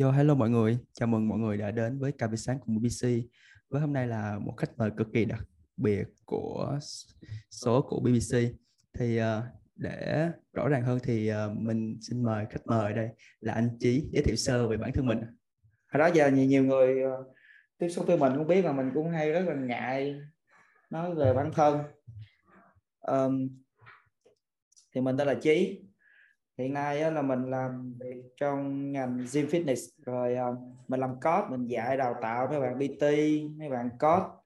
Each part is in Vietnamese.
Yo, hello mọi người, chào mừng mọi người đã đến với Cà phê sáng cùng BBC. Với hôm nay là một khách mời cực kỳ đặc biệt của số của BBC. Thì uh, để rõ ràng hơn thì uh, mình xin mời khách mời đây là anh Chí giới thiệu sơ về bản thân mình. Hồi đó giờ nhiều, nhiều người uh, tiếp xúc với mình cũng biết mà mình cũng hay rất là ngại nói về bản thân. Um, thì mình tên là Chí, hiện nay là mình làm việc trong ngành gym fitness, rồi ờ, mình làm coach, mình dạy đào tạo mấy bạn PT, mấy bạn coach,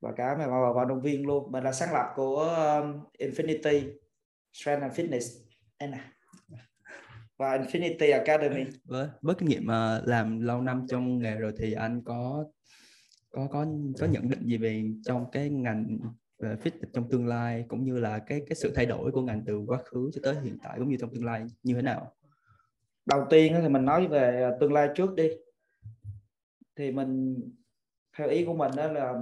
và cả mấy bạn, vận động viên luôn. Mình là sáng lập của Infinity Strength and Fitness. Và Infinity Academy. Với với kinh nghiệm ờ, làm lâu năm trong nghề rồi thì anh có có có có nhận định gì về trong cái ngành về fit trong tương lai cũng như là cái cái sự thay đổi của ngành từ quá khứ cho tới hiện tại cũng như trong tương lai như thế nào? Đầu tiên thì mình nói về à, tương lai trước đi. Thì mình theo ý của mình đó là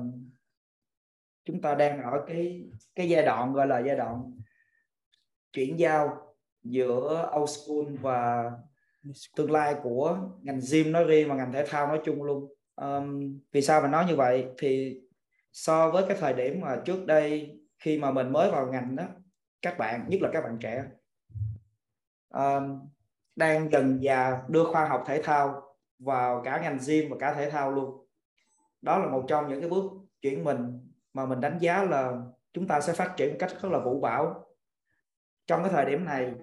chúng ta đang ở cái cái giai đoạn gọi là giai đoạn chuyển giao giữa old school và tương lai của ngành gym nói riêng và ngành thể thao nói chung luôn. Um, vì sao mà nói như vậy? Thì so với cái thời điểm mà trước đây khi mà mình mới vào ngành đó các bạn nhất là các bạn trẻ um, đang dần dà đưa khoa học thể thao vào cả ngành gym và cả thể thao luôn. Đó là một trong những cái bước chuyển mình mà mình đánh giá là chúng ta sẽ phát triển một cách rất là vũ bão. Trong cái thời điểm này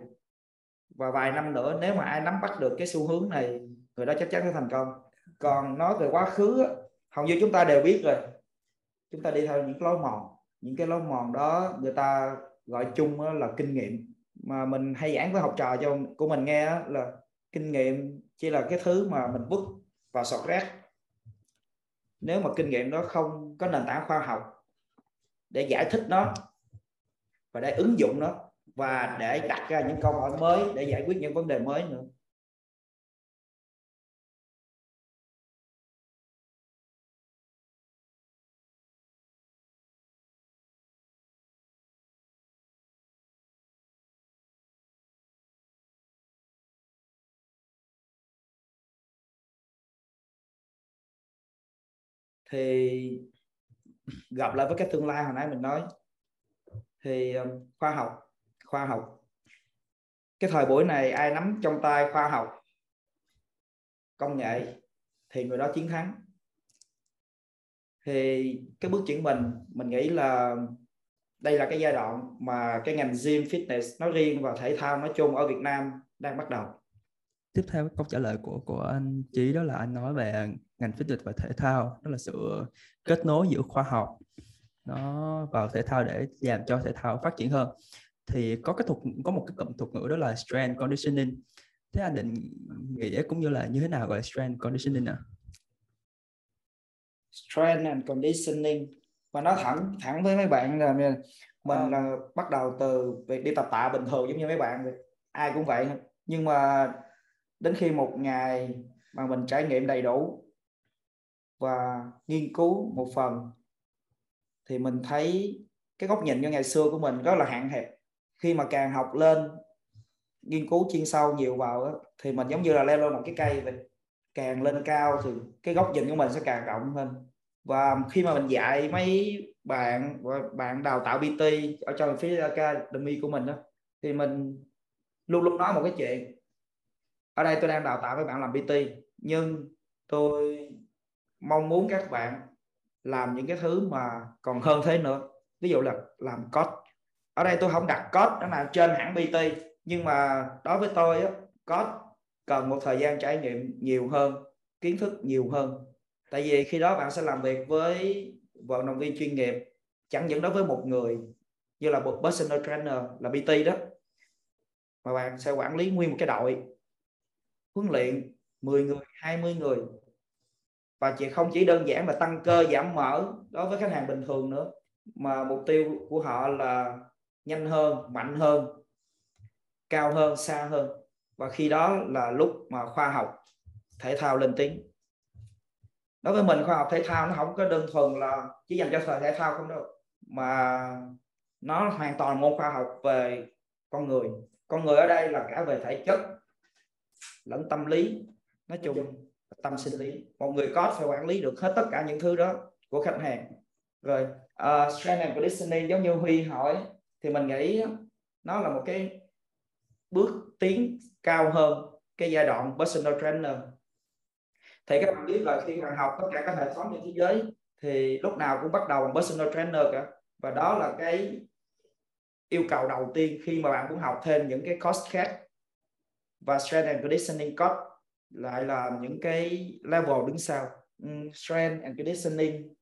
và vài năm nữa nếu mà ai nắm bắt được cái xu hướng này người đó chắc chắn sẽ thành công. Còn nói về quá khứ hầu như chúng ta đều biết rồi chúng ta đi theo những lối mòn. Những cái lối mòn đó người ta gọi chung là kinh nghiệm. Mà mình hay giảng với học trò cho của mình nghe là kinh nghiệm chỉ là cái thứ mà mình vứt vào sọt rác. Nếu mà kinh nghiệm đó không có nền tảng khoa học để giải thích nó và để ứng dụng nó và để đặt ra những câu hỏi mới để giải quyết những vấn đề mới nữa thì gặp lại với cái tương lai hồi nãy mình nói. Thì um, khoa học khoa học. Cái thời buổi này ai nắm trong tay khoa học, công nghệ thì người đó chiến thắng. Thì cái bước chuyển mình mình nghĩ là đây là cái giai đoạn mà cái ngành gym fitness nói riêng và thể thao nói chung ở Việt Nam đang bắt đầu tiếp theo câu trả lời của của anh Chí đó là anh nói về ngành fitness và thể thao đó là sự kết nối giữa khoa học nó vào thể thao để làm cho thể thao phát triển hơn. Thì có cái thuật có một cái cụm thuật ngữ đó là strength conditioning. Thế anh định nghĩa cũng như là như thế nào gọi là strength conditioning à strength and conditioning. Và nói thẳng thẳng với mấy bạn là mình ờ. là bắt đầu từ việc đi tập tạ bình thường giống như mấy bạn ai cũng vậy. Nhưng mà đến khi một ngày mà mình trải nghiệm đầy đủ và nghiên cứu một phần thì mình thấy cái góc nhìn như ngày xưa của mình rất là hạn hẹp. Khi mà càng học lên nghiên cứu chuyên sâu nhiều vào đó, thì mình giống như là leo lên một cái cây vậy. Càng lên cao thì cái góc nhìn của mình sẽ càng rộng hơn. Và khi mà mình dạy mấy bạn bạn đào tạo PT ở trong phía academy của mình đó thì mình luôn luôn nói một cái chuyện ở đây tôi đang đào tạo với bạn làm PT nhưng tôi mong muốn các bạn làm những cái thứ mà còn hơn thế nữa. Ví dụ là làm code. Ở đây tôi không đặt code nó nằm trên hãng PT nhưng mà đối với tôi á, code cần một thời gian trải nghiệm nhiều hơn, kiến thức nhiều hơn. Tại vì khi đó bạn sẽ làm việc với vận động viên chuyên nghiệp, chẳng những đối với một người, như là một personal trainer là PT đó, mà bạn sẽ quản lý nguyên một cái đội huấn luyện 10 người 20 người. Và chị không chỉ đơn giản là tăng cơ, giảm mỡ đối với khách hàng bình thường nữa, mà mục tiêu của họ là nhanh hơn, mạnh hơn, cao hơn, xa hơn. Và khi đó là lúc mà khoa học, thể thao lên tiếng. Đối với mình, khoa học thể thao nó không có đơn thuần là chỉ dành cho sở thể thao không đâu, mà nó hoàn toàn môn khoa học về con người. Con người ở đây là cả về thể chất lẫn tâm lý. Nói chung tâm sinh lý. Một người có phải quản lý được hết tất cả những thứ đó của khách hàng. Rồi uh, strength and conditioning giống như huy hỏi thì mình nghĩ nó là một cái bước tiến cao hơn cái giai đoạn personal trainer. Thì các bạn biết là khi bạn học tất cả các hệ thống trên thế giới thì lúc nào cũng bắt đầu bằng personal trainer cả. Và đó là cái yêu cầu đầu tiên khi mà bạn muốn học thêm những cái course khác và strength and conditioning coach lại là những cái level đứng sau. Ừ, strength and conditioning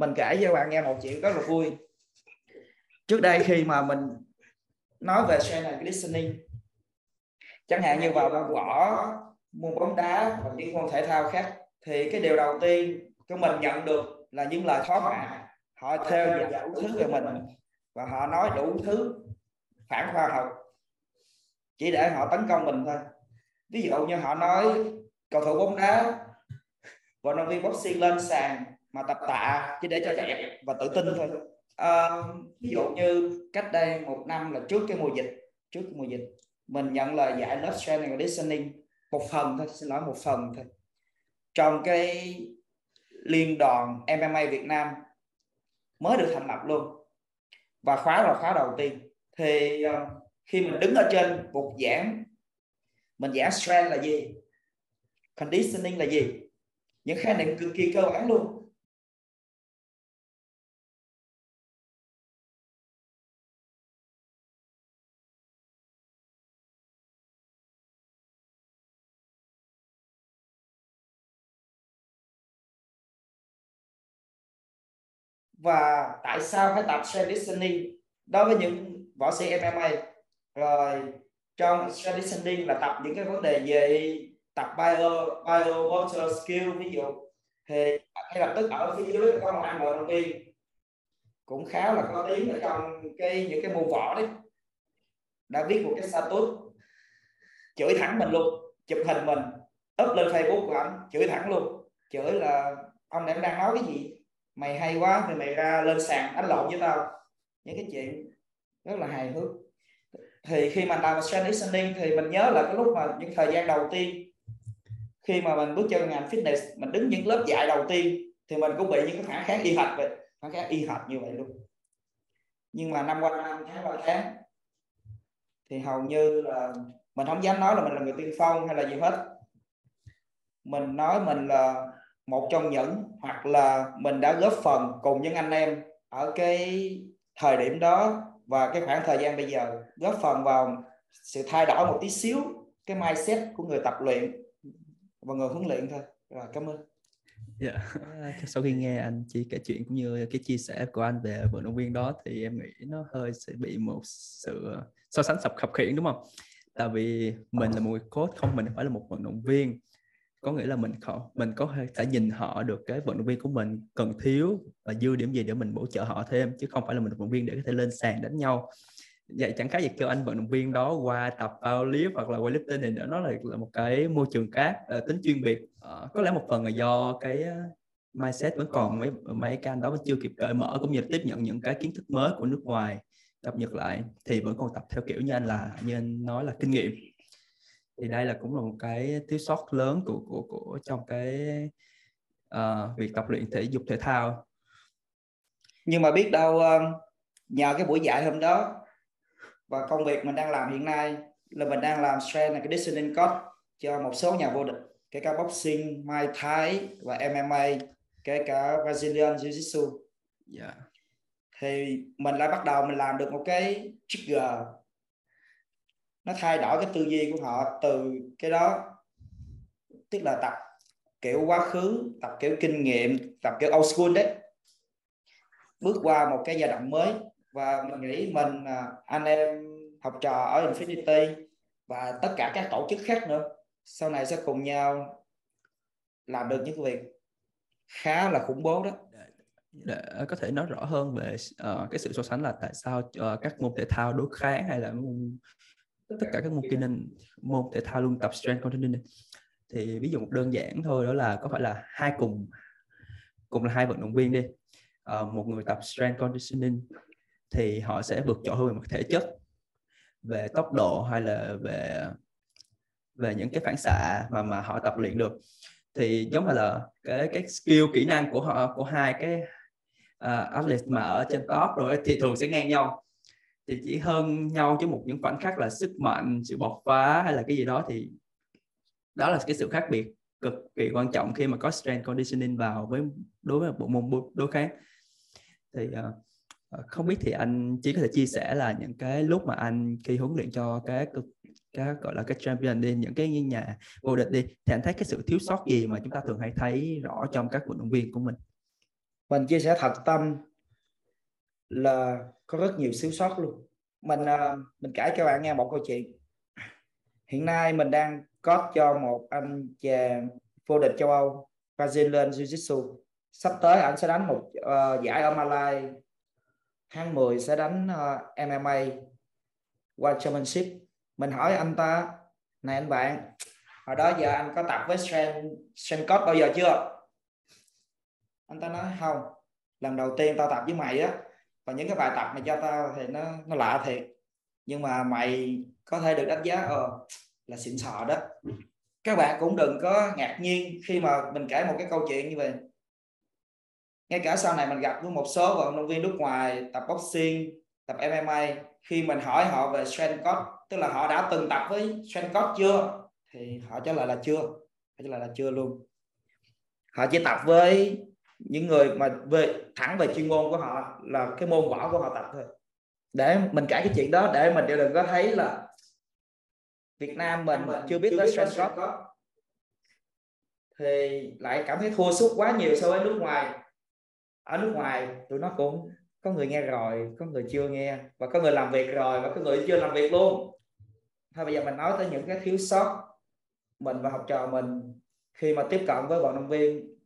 mình kể cho bạn nghe một chuyện rất là vui. Trước đây khi mà mình nói về channel listening chẳng hạn như vào môn võ môn bóng đá và những môn thể thao khác, thì cái điều đầu tiên của mình nhận được là những lời khó mạ họ theo dõi đủ thứ về mình và họ nói đủ thứ phản khoa học. Chỉ để họ tấn công mình thôi. Ví dụ như họ nói cầu thủ bóng đá, vận động viên boxing lên sàn mà tập tạ chỉ để cho đẹp và tự tin thôi. À, ví dụ như cách đây một năm là trước cái mùa dịch trước cái mùa dịch mình nhận lời giải lớp training and listening một phần thôi xin lỗi một phần thôi. Trong cái liên đoàn MMA Việt Nam mới được thành lập luôn. Và khóa là khóa đầu tiên. Thì uh, khi mình đứng ở trên bục giảng mình giảng strength là gì? Conditioning là gì? Những khái niệm cực kỳ cơ bản luôn. Và tại sao phải tập strength đối với những võ sĩ MMA rồi, trong strength là tập những cái vấn đề về tập bio bio motor skill, ví dụ. Thì ngay lập tức ở phía dưới có một anh vận động viên cũng khá là có tiếng ở trong cái, những cái môn võ đấy. Đã viết một cái status. Chửi thẳng mình luôn. Chụp hình mình. Up lên facebook của anh chửi thẳng luôn. Chửi là ông này đang nói cái gì? Mày hay quá, thì mày ra lên sàn đánh lộn với tao. Những cái chuyện rất là hài hước. Thì khi mà làm strength listening, thì mình nhớ là cái lúc mà những thời gian đầu tiên, khi mà mình bước chân ngành fitness, mình đứng những lớp dạy đầu tiên, thì mình cũng bị những cái phản kháng y hệt vậy. Phản kháng y hệt như vậy luôn. Nhưng mà năm qua, năm tháng qua tháng, thì hầu như là mình không dám nói là mình là người tiên phong hay là gì hết. Mình nói mình là một trong những, hoặc là mình đã góp phần cùng những anh em ở cái thời điểm đó và cái khoảng thời gian bây giờ, góp phần vào sự thay đổi một tí xíu cái mindset của người tập luyện và người huấn luyện thôi rồi, cảm ơn Yeah. Dạ. Sau khi nghe anh chị kể chuyện cũng như cái chia sẻ của anh về vận động viên đó thì em nghĩ nó hơi sẽ bị một sự so sánh sập khập khiển, đúng không? Tại vì mình là một coach, không mình phải là một vận động viên có nghĩa là mình khó mình có thể nhìn họ được cái vận động viên của mình cần thiếu và dư điểm gì để mình bổ trợ họ thêm chứ không phải là mình vận động viên để có thể lên sàn đánh nhau. Vậy chẳng khác gì kêu anh vận động viên đó qua tập powerlift hoặc là weightlifting thì nó là, là một cái môi trường khác ờ, tính chuyên biệt. À, có lẽ một phần là do cái ờ, mindset vẫn còn mấy mấy cái anh đó vẫn chưa kịp cởi mở cũng như tiếp nhận những cái kiến thức mới của nước ngoài cập nhật lại thì vẫn còn tập theo kiểu như anh là như anh nói là kinh nghiệm thì đây là cũng là một cái thiếu sót lớn của của của trong cái uh, việc tập luyện thể dục thể thao nhưng mà biết đâu nhờ cái buổi dạy hôm đó và công việc mình đang làm hiện nay là mình đang làm strength and conditioning coach cho một số nhà vô địch kể cả boxing, Muay Thai và MMA kể cả Brazilian Jiu-Jitsu yeah. Dạ. thì mình lại bắt đầu mình làm được một cái trigger nó thay đổi cái tư duy của họ từ cái đó tức là tập kiểu quá khứ tập kiểu kinh nghiệm tập kiểu old school đấy. Bước qua một cái giai đoạn mới và mình nghĩ mình à, anh em học trò ở Infinity và tất cả các tổ chức khác nữa sau này sẽ cùng nhau làm được những việc khá là khủng bố đó. Để ờ, có thể nói rõ hơn về uh, cái sự so sánh là tại sao uh, các môn thể thao đối kháng hay là môn tất cả các môn kỹ năng môn thể thao luôn tập strength conditioning thì ví dụ một đơn giản thôi đó là có phải là hai cùng cùng là hai vận động viên đi. Uh, một người tập strength conditioning thì họ sẽ vượt trội hơn về mặt thể chất về tốc độ hay là về về những cái phản xạ mà mà họ tập luyện được. Thì giống như là cái cái skill kỹ năng của họ của hai cái uh, athlete mà ở trên top rồi thì thường sẽ ngang nhau thì chỉ hơn nhau chứ một những khoảnh khắc là sức mạnh sự bộc phá hay là cái gì đó thì đó là cái sự khác biệt cực kỳ quan trọng khi mà có strength conditioning vào với đối với bộ môn đối kháng. Thì uh, không biết thì anh chỉ có thể chia sẻ là những cái lúc mà anh khi huấn luyện cho cái các gọi là các champion đi những cái nhà vô địch đi thì anh thấy cái sự thiếu sót gì mà chúng ta thường hay thấy rõ trong các vận động viên của mình? Mình chia sẻ thật tâm là có rất nhiều thiếu sót luôn. Mình à, mình kể cho bạn nghe một câu chuyện. Hiện nay mình đang có cho một anh chàng vô địch châu Âu Brazilian Jiu-Jitsu. Sắp tới anh sẽ đánh một uh, giải ở Malai. Tháng 10 sẽ đánh ờ, uh, MMA World Championship. Mình hỏi anh ta này anh bạn hồi đó giờ anh có tập với Strength Strength bao giờ chưa? Anh ta nói không lần đầu tiên tao tập với mày á còn những cái bài tập mày cho tao thì nó nó lạ thiệt. Nhưng mà mày có thể được đánh giá ờ là xịn sò đó. Các bạn cũng đừng có ngạc nhiên khi mà mình kể một cái câu chuyện như vậy. Ngay cả sau này mình gặp với một số vận động viên nước ngoài, tập boxing, tập MMA khi mình hỏi họ về strength coach, tức là họ đã từng tập với strength coach chưa? Thì họ trả lời là chưa. Họ trả lời là chưa luôn. Họ chỉ tập với những người mà về thẳng về chuyên môn của họ là cái môn võ của họ tập thôi. Để mình kể cái chuyện đó để mình đừng có thấy là Việt Nam mình, mình chưa biết tới strength coach thì lại cảm thấy thua sút quá nhiều so với nước ngoài. Ở nước ngoài tụi nó cũng có người nghe rồi có người chưa nghe và có người làm việc rồi và có người chưa làm việc luôn. Thôi bây giờ mình nói tới những cái thiếu sót mình và học trò mình khi mà tiếp cận với vận động viên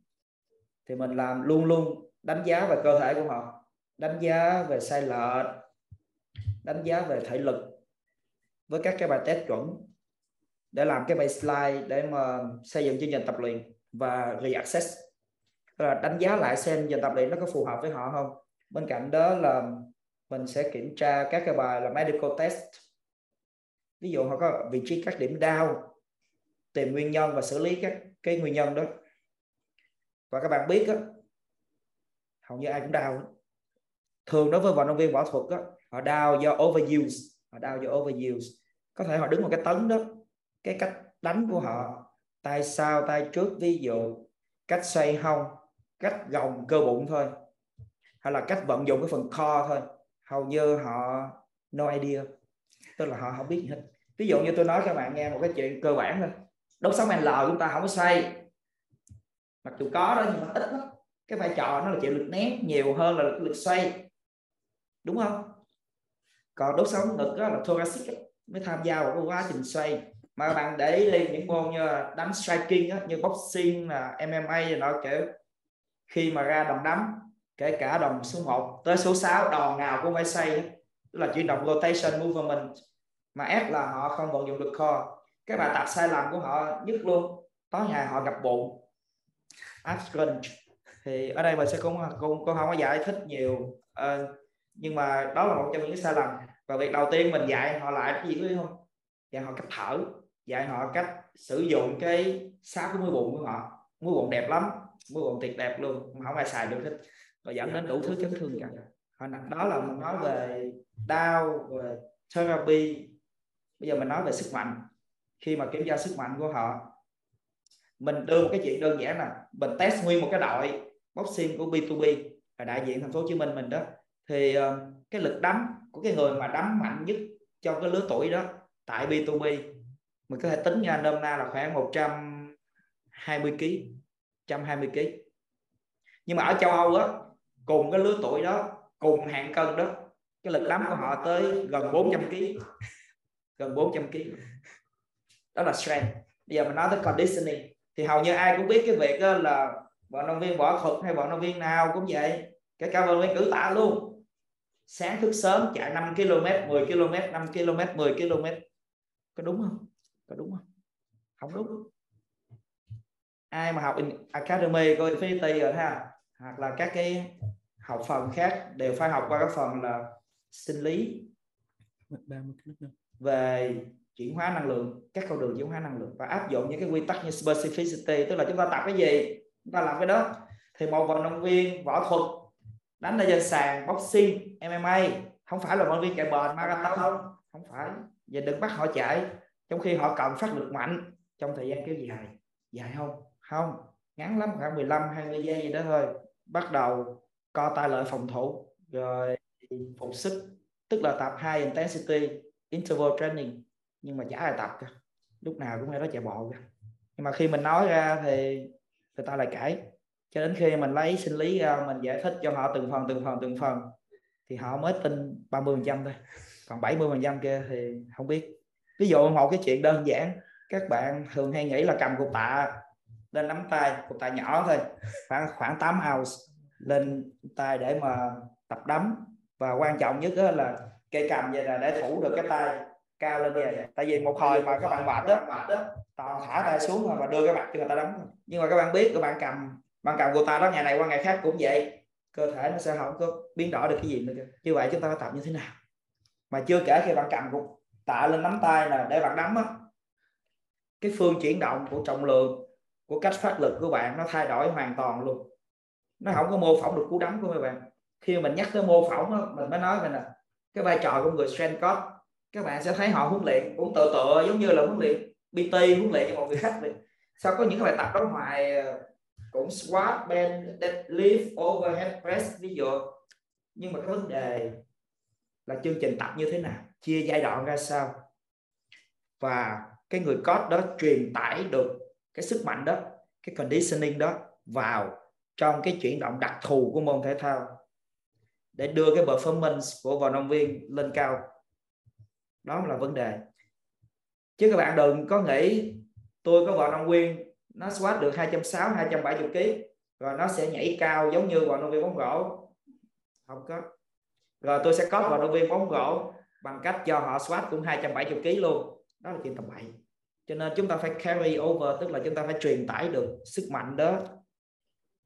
thì mình làm luôn luôn đánh giá về cơ thể của họ, đánh giá về sai lệch, đánh giá về thể lực với các cái bài test chuẩn để làm cái baseline để mà xây dựng chương trình tập luyện và reassess. Là đánh giá lại xem giờ tập luyện nó có phù hợp với họ không. Bên cạnh đó là mình sẽ kiểm tra các cái bài là medical test. Ví dụ họ có vị trí các điểm đau tìm nguyên nhân và xử lý các cái nguyên nhân đó và các bạn biết á, hầu như ai cũng đau. Thường đối với vận động viên võ thuật á, họ đau do overuse, họ đau do overuse. Có thể họ đứng một cái tấn đó, cái cách đánh của họ, tay sau, tay trước, ví dụ, cách xoay hông, cách gồng cơ bụng thôi, hay là cách vận dụng cái phần kho thôi. Hầu như họ no idea, tức là họ không biết gì hết. Ví dụ như tôi nói các bạn nghe một cái chuyện cơ bản thôi. Đốt sống l chúng ta không có xoay mặc dù có đó nhưng mà ít lắm. Cái vai trò nó là chịu lực nén nhiều hơn là lực, lực xoay. Đúng không? Còn đốt sống ngực đó là thoracic mới tham gia vào cái quá trình xoay. Mà bạn để ý lên những môn như đánh striking á, như boxing là MMA rồi nó kiểu khi mà ra đòn đấm kể cả đòn số 1 tới số 6 đòn nào cũng phải xoay tức là chuyển động rotation movement. Mà ép là họ không vận dụng được core. Cái bài tập sai lầm của họ nhất luôn. Tối ngày họ gặp bụng ab thì ở đây mình sẽ cũng cũng cũng không có giải thích nhiều uh, nhưng mà đó là một trong những cái sai lầm. Và việc đầu tiên mình dạy họ lại cái gì biết không? Dạy họ cách thở dạy họ cách sử dụng cái sáu cái mũi bụng của họ. Mũi bụng đẹp lắm mũi bụng tuyệt đẹp luôn mà không ai xài được hết. Và dẫn đến đủ thứ chấn thương cả. Hồi đó là mình nói về đau về therapy. Bây giờ mình nói về sức mạnh. Khi mà kiểm tra sức mạnh của họ mình đưa một cái chuyện đơn giản là mình test nguyên một cái đội boxing của B2B là đại diện thành phố Hồ Chí Minh mình đó. Thì ờ, cái lực đấm của cái người mà đấm mạnh nhất trong cái lứa tuổi đó tại B2B mình có thể tính ra nôm na là khoảng 120 kg 120 kg nhưng mà ở châu Âu á, cùng cái lứa tuổi đó, cùng hạng cân đó, cái lực đấm của họ tới gần 400 kg gần 400 kg đó là strength. Bây giờ mình nói tới conditioning thì hầu như ai cũng biết cái việc là vận động viên võ thuật hay vận động viên nào cũng vậy. Cái cả vận động viên cử tạ luôn. Sáng thức sớm chạy 5 km 10 km 5 km 10 km có đúng không? Có đúng không? Không đúng. Ai mà học academy coi infinity rồi ha? Hoặc là các cái học phần khác đều phải học qua các phần là sinh lý. Về chuyển hóa năng lượng, các con đường chuyển hóa năng lượng và áp dụng những cái quy tắc như specificity, tức là chúng ta tập cái gì? Chúng ta làm cái đó. Thì một vận động viên võ thuật, đánh ở trên sàn boxing MMA không phải là vận động viên chạy bền, marathon không? Phải. Và đừng bắt họ chạy. Trong khi họ cần phát lực mạnh, trong thời gian kéo dài. Dài không? Không. Ngắn lắm, khoảng 15 20 giây gì đó thôi. Bắt đầu co tay lợi phòng thủ, rồi phục sức, tức là tập high intensity interval training nhưng mà chả ai tập cả lúc nào cũng nghe đó chạy bộ cả nhưng mà khi mình nói ra thì người ta lại cãi cho đến khi mình lấy sinh lý ra, mình giải thích cho họ từng phần từng phần từng phần, thì họ mới tin 30 phần trăm thôi. Còn 70 phần trăm kia thì không biết. Ví dụ một cái chuyện đơn giản, các bạn thường hay nghĩ là cầm cục tạ lên nắm tay, cục tạ nhỏ thôi. Khoảng khoảng 8 ounce lên tay để mà tập đấm. Và quan trọng nhất là cây cầm vậy là để thủ được cái tay cao lên vậy tại vì một hồi mà các bạn mệt đó toàn thả tay xuống mà đưa cái mặt cho người ta đấm. nhưng mà các bạn biết các bạn cầm bạn cầm của ta đó ngày này qua ngày khác cũng vậy. Cơ thể nó sẽ không có biến đổi được cái gì nữa như vậy chúng ta phải tập như thế nào? Mà chưa kể khi bạn cầm cục tạ lên nắm tay là để bạn đấm á. Cái phương chuyển động của trọng lượng của cách phát lực của bạn nó thay đổi hoàn toàn luôn. Nó không có mô phỏng được cú đấm của các bạn. Khi mình nhắc tới mô phỏng đó, mình mới nói về là cái vai trò của người strength coach các bạn sẽ thấy họ huấn luyện. Cũng tự tự giống như là huấn luyện PT huấn luyện cho một người khác vậy. Sao có những cái bài tập đó ngoài ờ, cũng squat bench, deadlift overhead press ví dụ. Nhưng mà cái vấn đề là chương trình tập như thế nào chia giai đoạn ra sao. Và cái người coach đó truyền tải được cái sức mạnh đó cái conditioning đó vào trong cái chuyển động đặc thù của môn thể thao. Để đưa cái performance của vận động viên lên cao đó là vấn đề. Chứ các bạn đừng có nghĩ tôi có vợ nông nguyên, nó squat được 260 270 kg rồi nó sẽ nhảy cao giống như vợ nông viên bóng rổ. Không có. Rồi tôi sẽ có vận động viên bóng rổ bằng cách cho họ squat cũng 270 kg luôn. Đó là chuyện tầm bậy. Cho nên chúng ta phải carry over, tức là chúng ta phải truyền tải được sức mạnh đó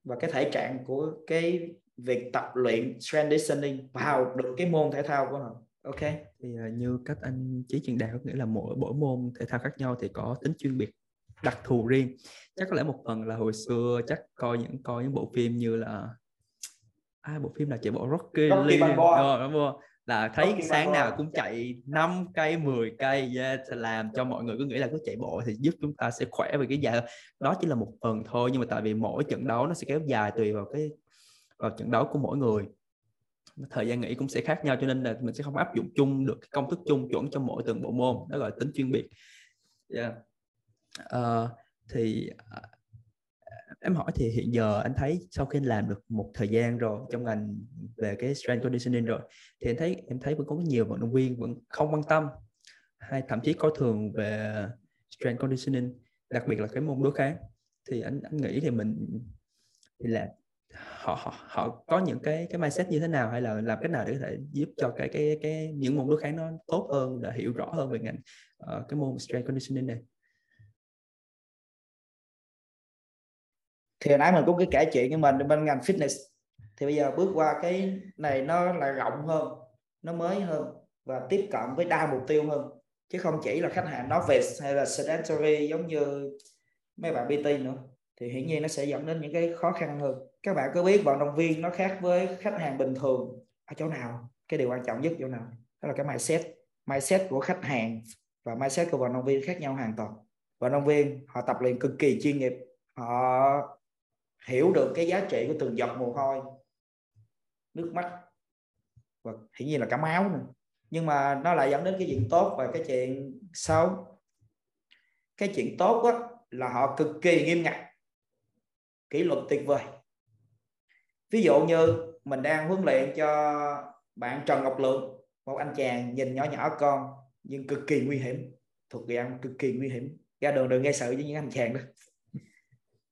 và cái thể trạng của cái việc tập luyện strength conditioning vào được cái môn thể thao của họ ok thì uh, như cách anh chí truyền đạt nghĩa là mỗi mỗi môn thể thao khác nhau thì có tính chuyên biệt đặc thù riêng. Chắc có lẽ một phần là hồi xưa chắc coi những coi những bộ phim như là à, bộ phim là chạy bộ? Rocky, Rocky Lee rồi đúng không là thấy Rocky sáng nào cũng chạy 5 cây 10 cây yeah, làm cho mọi người cứ nghĩ là cứ chạy bộ thì giúp chúng ta sẽ khỏe về cái dài đó chỉ là một phần thôi nhưng mà tại vì mỗi trận đấu nó sẽ kéo dài tùy vào cái vào trận đấu của mỗi người thời gian nghỉ cũng sẽ khác nhau cho nên là mình sẽ không áp dụng chung được cái công thức chung chuẩn cho mỗi từng bộ môn. Đó gọi là tính chuyên biệt. Yeah. uh, thì uh, em hỏi thì hiện giờ anh thấy sau khi anh làm được một thời gian rồi trong ngành về cái strength conditioning rồi thì em thấy em thấy vẫn có nhiều vận động viên vẫn không quan tâm hay thậm chí coi thường về strength conditioning đặc biệt là cái môn đối kháng. Thì anh anh nghĩ thì mình thì là họ, họ có những cái cái mindset như thế nào? Hay là làm cách nào để có thể giúp cho cái cái cái những môn đối kháng nó tốt hơn để hiểu rõ hơn về ngành uh, cái môn strength conditioning này? Thì hồi nãy mình cũng cái kể chuyện của mình bên ngành fitness. Thì bây giờ bước qua cái này nó là rộng hơn nó mới hơn và tiếp cận với đa mục tiêu hơn. Chứ không chỉ là khách hàng novice hay là sedentary giống như mấy bạn PT nữa thì hiển nhiên nó sẽ dẫn đến những cái khó khăn hơn. Các bạn có biết vận động viên nó khác với khách hàng bình thường ở chỗ nào? Cái điều quan trọng nhất chỗ nào? Đó là cái mindset. Mindset của khách hàng và mindset của vận động viên khác nhau hoàn toàn. Vận động viên họ tập luyện cực kỳ chuyên nghiệp. Họ hiểu được cái giá trị của từng giọt mồ hôi nước mắt và hiển nhiên là cả máu nữa. Nhưng mà nó lại dẫn đến cái chuyện tốt và cái chuyện xấu. Cái chuyện tốt á, là họ cực kỳ nghiêm ngặt kỷ luật tuyệt vời. Ví dụ như mình đang huấn luyện cho bạn Trần Ngọc Lượng, một anh chàng nhìn nhỏ nhỏ con nhưng cực kỳ nguy hiểm, thuộc dạng cực kỳ nguy hiểm. Ra đường đừng gây sự với những anh chàng đó.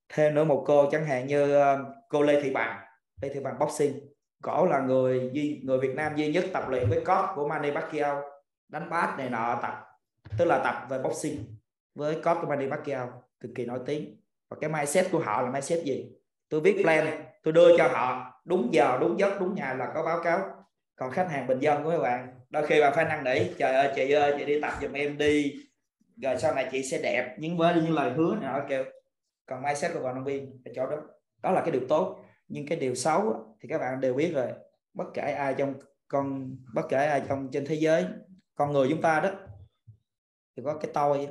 Thêm nữa một cô chẳng hạn như ờ, cô Lê Thị Bằng, Lê Thị Bằng boxing. Cổ là người duy, người Việt Nam duy nhất tập luyện với cốt của Manny Pacquiao, đánh bát này nọ tập, tức là tập về boxing với cốt của Manny Pacquiao, cực kỳ nổi tiếng và cái mindset của họ là mindset gì? Tôi viết plan, tôi đưa cho họ đúng giờ, đúng giấc, đúng ngày là có báo cáo. Còn khách hàng bình dân của các bạn. Đôi khi bạn phải năn nỉ trời ơi, chị ơi, chị đi tập giùm em đi. Rồi sau này chị sẽ đẹp. Nhưng với những lời hứa nào kêu. Còn mindset của vận động viên ở chỗ đó đó là cái điều tốt. Nhưng cái điều xấu thì các bạn đều biết rồi. Bất kể ai trong con, bất kể ai trong trên thế giới, con người chúng ta đó, thì có cái tôi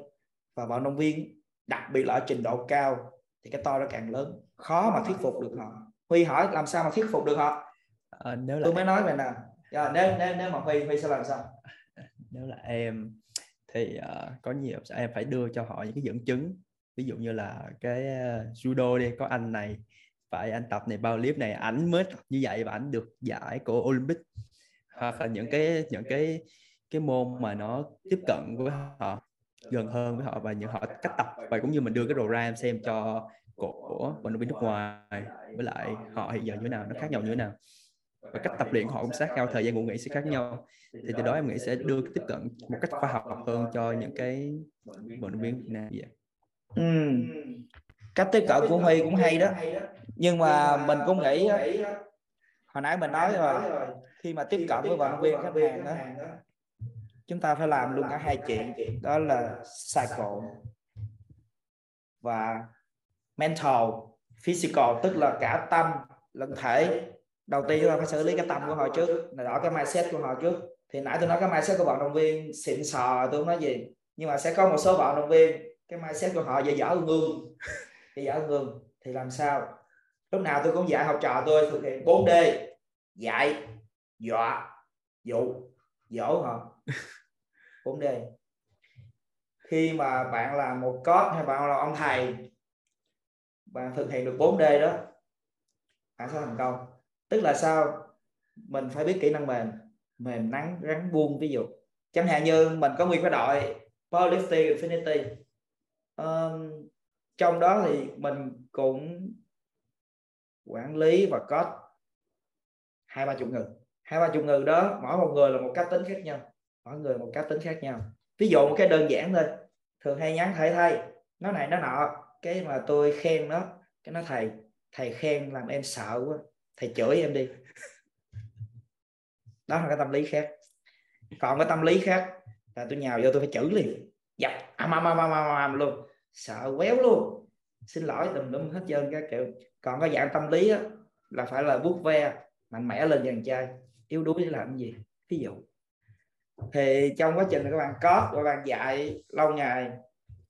và vận động viên đặc biệt là ở trình độ cao thì cái tôi nó càng lớn. Khó mà thuyết phục được họ. Huy hỏi làm sao mà thuyết phục được họ? À, nếu là tôi mới nói vậy nè. À, nếu nếu nếu mà huy huy sẽ làm sao? Nếu là em thì uh, có nhiều em phải đưa cho họ những cái dẫn chứng. Ví dụ như là cái uh, judo đi có anh này phải anh tập này bao clip này ảnh mới tập như vậy và ảnh được giải của Olympic. Hoặc là những cái những cái cái môn mà nó tiếp cận với họ gần hơn với họ và những họ cách tập và cũng như mình đưa cái program xem cho của vận động viên nước ngoài, với lại họ hiện giờ như thế nào, nó khác nhau như thế nào và cách tập luyện họ cũng khác nhau thời gian ngủ nghỉ sẽ khác nhau thì từ đó em nghĩ sẽ đưa tiếp cận một cách khoa học hơn cho những cái vận động viên Việt Nam vậy. Ừ. cách tiếp cận của Huy cũng hay đó nhưng mà mình cũng nghĩ hồi nãy mình nói rồi, khi mà tiếp cận với vận động viên, khách hàng đó chúng ta phải làm luôn cả hai chuyện. Đó là cycle và mental, physical, tức là cả tâm lẫn thể. Đầu tiên chúng ta phải xử lý cái tâm của họ trước, là đó cái mindset của họ trước. Thì nãy tôi nói cái mindset của bạn động viên, xịn sò, tôi không nói gì. Nhưng mà sẽ có một số bạn động viên, cái mindset của họ dở dở ngương dễ dở ngương thì làm sao? Lúc nào tôi cũng dạy học trò tôi thực hiện 4D dạy, dọa, dụ, dỗ họ. 4D khi mà bạn là một coach hay bạn là ông thầy bạn thực hiện được 4D đó bạn sẽ thành công. Tức là sao? Mình phải biết kỹ năng mềm mềm nắng rắn buông ví dụ. Chẳng hạn như mình có nguyên cái đội powerlifting infinity. Um, trong đó thì mình cũng quản lý và có hai ba chục người. Hai ba chục người đó mỗi một người là một cá tính khác nhau mỗi người một cá tính khác nhau. Ví dụ một cái đơn giản thôi. Thường hay nhắn thầy thầy nó này nó nọ. Cái mà tôi khen nó cái nó thầy thầy khen làm em sợ quá. Thầy chửi em đi. Đó là cái tâm lý khác. Còn cái tâm lý khác là tôi nhào vô tôi phải chửi liền. Dập am am am am am luôn. Sợ quéo luôn. Xin lỗi tùm lum hết trơn các kiểu. Còn cái dạng tâm lý á, là phải là bút ve mạnh mẽ lên dàn trai. Yếu đuối để làm gì? Ví dụ thì trong quá trình các bạn có các bạn dạy lâu ngày,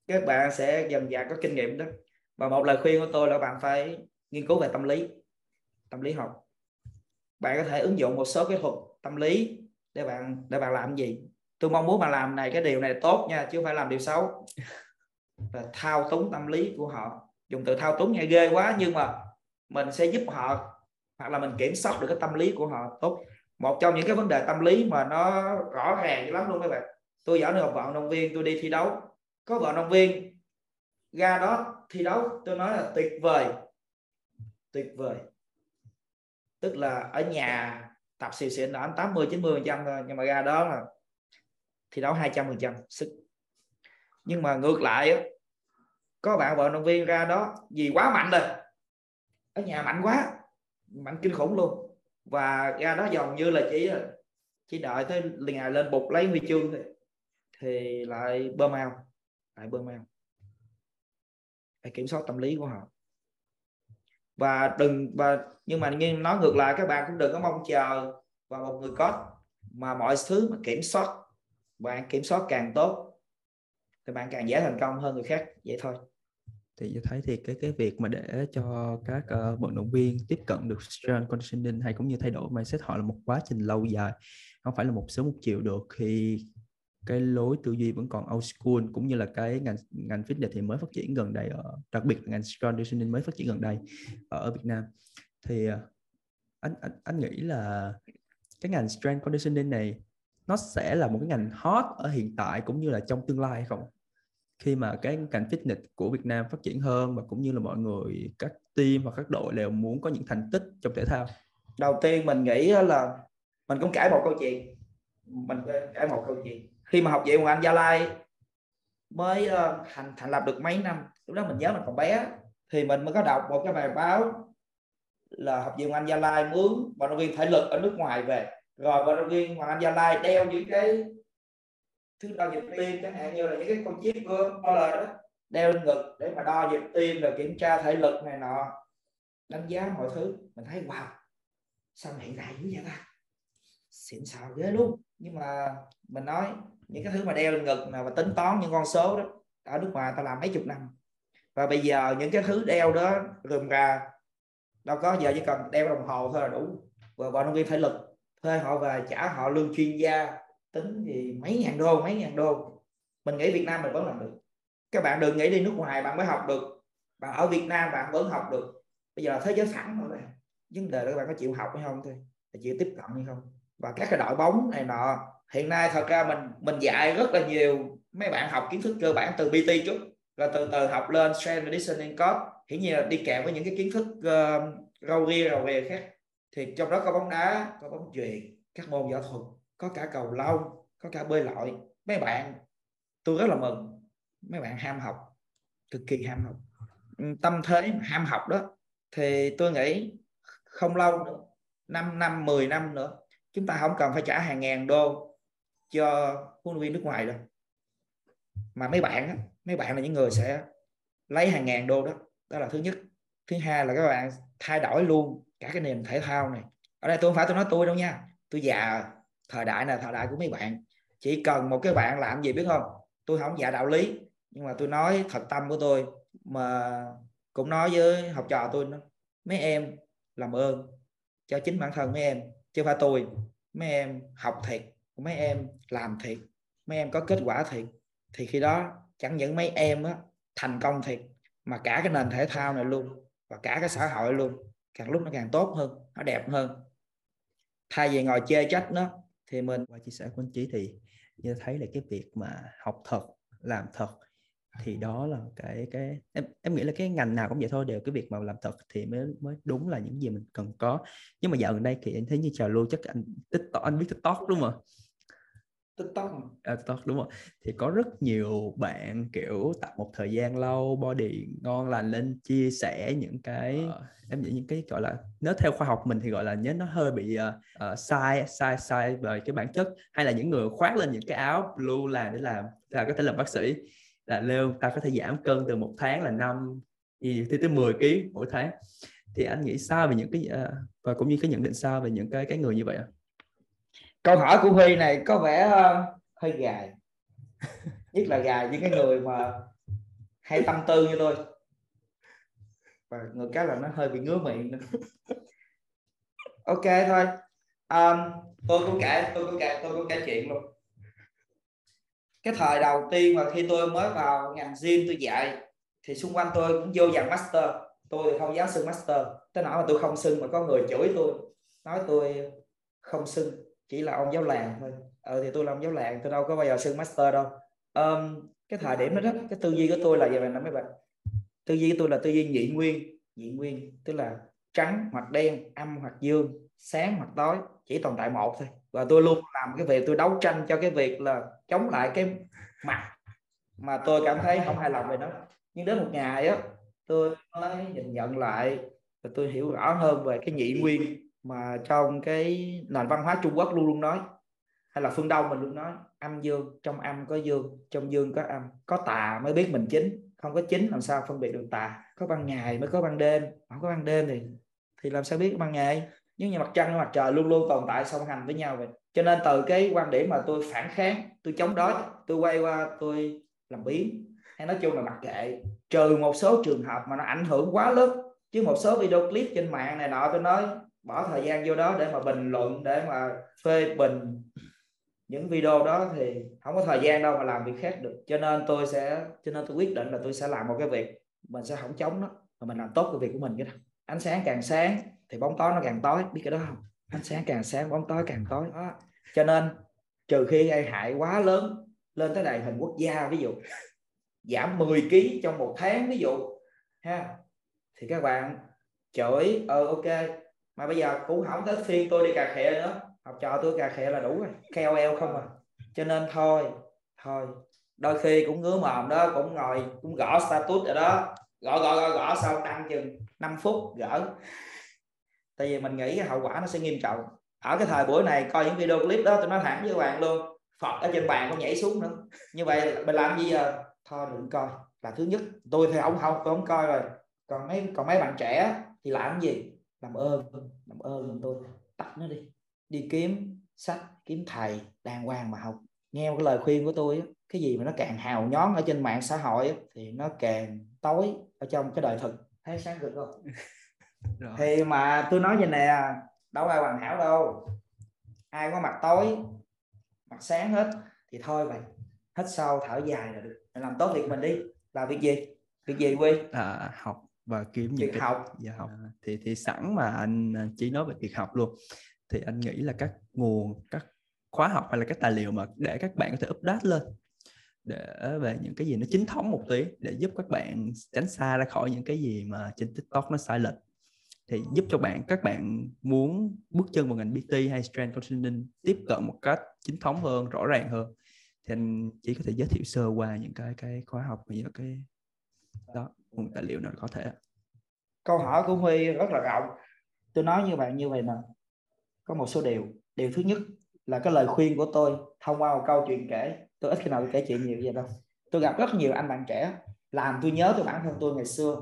các bạn sẽ dần dần có kinh nghiệm đó. Và một lời khuyên của tôi là bạn phải nghiên cứu về tâm lý tâm lý học. Bạn có thể ứng dụng một số cái thuật tâm lý để bạn để bạn làm gì. Tôi mong muốn bạn làm này, cái điều này tốt nha, chứ không phải làm điều xấu. Và thao túng tâm lý của họ. Dùng từ thao túng nghe ghê quá, nhưng mà mình sẽ giúp họ, hoặc là mình kiểm soát được cái tâm lý của họ tốt một trong những cái vấn đề tâm lý mà nó rõ ràng lắm luôn các bạn. Tôi giỏi được vận động viên, tôi đi thi đấu. Có vận động viên ra đó thi đấu, tôi nói là tuyệt vời. Tuyệt vời. Tức là ở nhà tập xì xịn là 80 90 phần trăm thôi, nhưng mà ra đó là thi đấu 200 phần trăm, sức. Nhưng mà ngược lại có bạn vận động viên ra đó vì quá mạnh rồi. Ở nhà mạnh quá, mạnh kinh khủng luôn và ra đó dòng như là chỉ chỉ đợi tới ngày lên bục lấy huy chương thì, thì lại bơm ao lại bơm ao. Phải kiểm soát tâm lý của họ. Và đừng và nhưng mà nhưng nói ngược lại các bạn cũng đừng có mong chờ vào một người có mà mọi thứ mà kiểm soát bạn kiểm soát càng tốt thì bạn càng dễ thành công hơn người khác. Vậy thôi thì tôi thấy thì cái cái việc mà để cho các uh, vận động viên tiếp cận được strength conditioning hay cũng như thay đổi mindset họ là một quá trình lâu dài không phải là một sớm một chiều được. Khi cái lối tư duy vẫn còn old school cũng như là cái ngành ngành fitness thì mới phát triển gần đây ở đặc biệt là ngành strength conditioning mới phát triển gần đây ở Việt Nam. Thì ờ, anh anh, anh nghĩ là cái ngành strength conditioning này nó sẽ là một cái ngành hot ở hiện tại cũng như là trong tương lai hay không? Khi mà cái ngành fitness của Việt Nam phát triển hơn và cũng như là mọi người, các team hoặc các đội đều muốn có những thành tích trong thể thao? Đầu tiên mình nghĩ là mình cũng kể một câu chuyện. Mình kể một câu chuyện. Khi mà học viện Hoàng Anh Gia Lai mới ờ, thành thành lập được mấy năm, lúc đó mình nhớ mình còn bé thì mình mới có đọc một cái bài báo là học viện Hoàng Anh Gia Lai mướn vận động viên thể lực ở nước ngoài về. Rồi vận động viên Hoàng Anh Gia Lai đeo những cái thứ đo nhịp tim chẳng hạn, như là những cái con chip gương đó, đeo lên ngực để mà đo nhịp tim rồi kiểm tra thể lực này nọ, đánh giá mọi thứ. Mình thấy, wow, sao hiện đại dữ vậy ta? Xịn xào ghê luôn. Nhưng mà mình nói, những cái thứ mà đeo lên ngực nào và tính toán những con số đó, ở nước ngoài ta làm mấy chục năm. Và bây giờ những cái thứ đeo đó rườm ra đâu có giờ chỉ cần đeo đồng hồ thôi là đủ. Và bọn động viên thể lực, thuê họ về, trả họ lương chuyên gia tính thì mấy ngàn đô mấy ngàn đô. Mình nghĩ Việt Nam mình vẫn làm được. Các bạn đừng nghĩ đi nước ngoài bạn mới học được. Bạn ở Việt Nam bạn vẫn học được. Bây giờ là thế giới sẵn rồi. Vấn đề là các bạn có chịu học hay không thôi. Chịu tiếp cận hay không. Và các cái đội bóng này nọ hiện nay thật ra mình mình dạy rất là nhiều. Mấy bạn học kiến thức cơ bản từ PT trước rồi từ từ học lên strength conditioning coach hiển nhiên là đi kèm với những cái kiến thức uh, rau ria rau rìa khác. Thì trong đó có bóng đá có bóng chuyền các môn võ thuật có cả cầu lông có cả bơi lội. Mấy bạn tôi rất là mừng. Mấy bạn ham học cực kỳ ham học. Tâm thế ham học đó thì tôi nghĩ không lâu nữa 5 năm 10 năm nữa chúng ta không cần phải trả hàng ngàn đô cho huấn luyện viên nước ngoài đâu. Mà mấy bạn đó, mấy bạn là những người sẽ lấy hàng ngàn đô đó. Đó là thứ nhất. Thứ hai là các bạn thay đổi luôn cả cái nền thể thao này. Ở đây tôi không phải tôi nói tôi đâu nha. Tôi già thời đại này thời đại của mấy bạn. Chỉ cần một cái bạn làm gì biết không? Tôi không dạy đạo lý nhưng mà tôi nói thật tâm của tôi mà cũng nói với học trò tôi nữa mấy em làm ơn cho chính bản thân mấy em chứ phải tôi. Mấy em học thiệt mấy em làm thiệt mấy em có kết quả thiệt. Thì khi đó chẳng những mấy em á, thành công thiệt mà cả cái nền thể thao này luôn và cả cái xã hội luôn càng lúc nó càng tốt hơn nó đẹp hơn. Thay vì ngồi chê trách nó thì mình qua chia sẻ của anh chí thì như thấy là cái việc mà học thật làm thật thì đó là cái cái em em nghĩ là cái ngành nào cũng vậy thôi đều cái việc mà làm thật thì mới mới đúng là những gì mình cần có. Nhưng mà dạo gần đây thì anh thấy như trào lưu chắc anh tiktok anh biết tiktok đúng không tiktok à, tiktok đúng không thì có rất nhiều bạn kiểu tập một thời gian lâu body ngon lành lên chia sẻ những cái uh, em nghĩ những cái gọi là nếu theo khoa học mình thì gọi là nhớ nó hơi bị uh, uh, sai sai sai về cái bản chất. Hay là những người khoác lên những cái áo blue làm để làm là có thể làm bác sĩ là leo ta có thể giảm cân từ một tháng là năm gì tới tới 10 kg mỗi tháng. Thì anh nghĩ sao về những cái uh, và cũng như cái nhận định sao về những cái cái người như vậy ạ câu hỏi của Huy này có vẻ uh, hơi gài. Nhất là gài những cái người mà hay tâm tư như tôi. Và người cái là nó hơi bị ngứa miệng nữa. ok thôi. Um, tôi cũng kể tôi cũng kể tôi cũng kể chuyện luôn. Cái thời đầu tiên mà khi tôi mới vào ngành gym tôi dạy thì xung quanh tôi cũng vô dạng master. Tôi thì không dám xưng master. Tới nỗi mà tôi không xưng mà có người chửi tôi. Nói tôi không xưng chỉ là ông giáo làng thôi. Ờ thì tôi là ông giáo làng tôi đâu có bao giờ xưng master đâu. Um, cái thời điểm đó, đó cái tư duy của tôi là vậy nè mấy bạn. Tư duy của tôi là tư duy nhị nguyên. Nhị nguyên tức là trắng hoặc đen âm hoặc dương sáng hoặc tối chỉ tồn tại một thôi. Và tôi luôn làm cái việc tôi đấu tranh cho cái việc là chống lại cái mặt mà tôi cảm thấy không hài lòng về nó. Nhưng đến một ngày á tôi mới nhìn nhận lại và tôi hiểu rõ hơn về cái nhị nguyên mà trong cái nền văn hóa Trung Quốc luôn luôn nói, hay là phương Đông mình luôn nói, âm dương, trong âm có dương, trong dương có âm. Có tà mới biết mình chính, không có chính làm sao phân biệt được tà. Có ban ngày mới có ban đêm không có ban đêm thì thì làm sao biết ban ngày? Nhưng như mặt trăng và mặt trời luôn luôn tồn tại, song hành với nhau vậy. Cho nên từ cái quan điểm mà tôi phản kháng, tôi chống đối, tôi quay qua, tôi làm biến, hay nói chung là mặc kệ. Trừ một số trường hợp mà nó ảnh hưởng quá lớn, chứ một số video clip trên mạng này nọ tôi nói bỏ thời gian vô đó để mà bình luận, để mà phê bình những video đó thì không có thời gian đâu mà làm việc khác được. Cho nên tôi sẽ, cho nên tôi quyết định là tôi sẽ làm một cái việc mình sẽ không chống nó mà mình làm tốt cái việc của mình cái đó. Ánh sáng càng sáng thì bóng tối nó càng tối, biết cái đó không? Ánh sáng càng sáng, bóng tối càng tối. Đó. Cho nên trừ khi gây hại quá lớn lên tới đài hình quốc gia, ví dụ, giảm 10 kg trong một tháng, ví dụ, ha, thì các bạn chửi ờ ok mà bây giờ cũng không tới phiên tôi đi cà khịa nữa. Học trò tôi cà khịa là đủ rồi, KOL không à. Cho nên thôi thôi. Đôi khi cũng ngứa mồm đó, cũng ngồi, cũng gõ status ở đó. Gõ gõ gõ gõ sau tăng chừng 5 phút, gỡ. Tại vì mình nghĩ cái hậu quả nó sẽ nghiêm trọng. Ở cái thời buổi này, coi những video clip đó tôi nói thẳng với các bạn luôn. Phật ở trên bàn không nhảy xuống nữa. Như vậy mình làm gì giờ? Thôi đừng coi. Là thứ nhất, tôi thì không không, tôi không coi rồi. Còn mấy còn mấy bạn trẻ thì làm gì? Làm ơn làm ơn giùm tôi. Tắt nó đi. Đi kiếm sách kiếm thầy đàng hoàng mà học. Nghe cái lời khuyên của tôi cái gì mà nó càng hào nhón ở trên mạng xã hội thì nó càng tối ở trong cái đời thực. Thấy sáng cực không? Rồi. thì mà tôi nói vậy nè đâu ai hoàn hảo đâu. Ai có mặt tối mặt sáng hết thì thôi vậy. Hết sau thở dài là được. Làm tốt việc mình đi. Làm việc gì? Việc gì quy? À, học và kiếm những việc cái học. Dạ học. À, thì thì sẵn mà anh chỉ nói về việc học luôn. Thì anh nghĩ là các nguồn các khóa học hay là các tài liệu mà để các bạn có thể update lên để về những cái gì nó chính thống một tí để giúp các bạn tránh xa ra khỏi những cái gì mà trên TikTok nó sai lệch. Thì giúp cho bạn các bạn muốn bước chân vào ngành BT hay strength conditioning tiếp cận một cách chính thống hơn rõ ràng hơn thì anh chỉ có thể giới thiệu sơ qua những cái cái khóa học và những cái đó nguồn tài liệu nào có thể. Câu hỏi của Huy rất là rộng. Tôi nói như bạn như vậy nè. Có một số điều. Điều thứ nhất là cái lời khuyên của tôi thông qua một câu chuyện kể. Tôi ít khi nào tôi kể chuyện nhiều vậy đâu. Tôi gặp rất nhiều anh bạn trẻ. Làm tôi nhớ tôi bản thân tôi ngày xưa.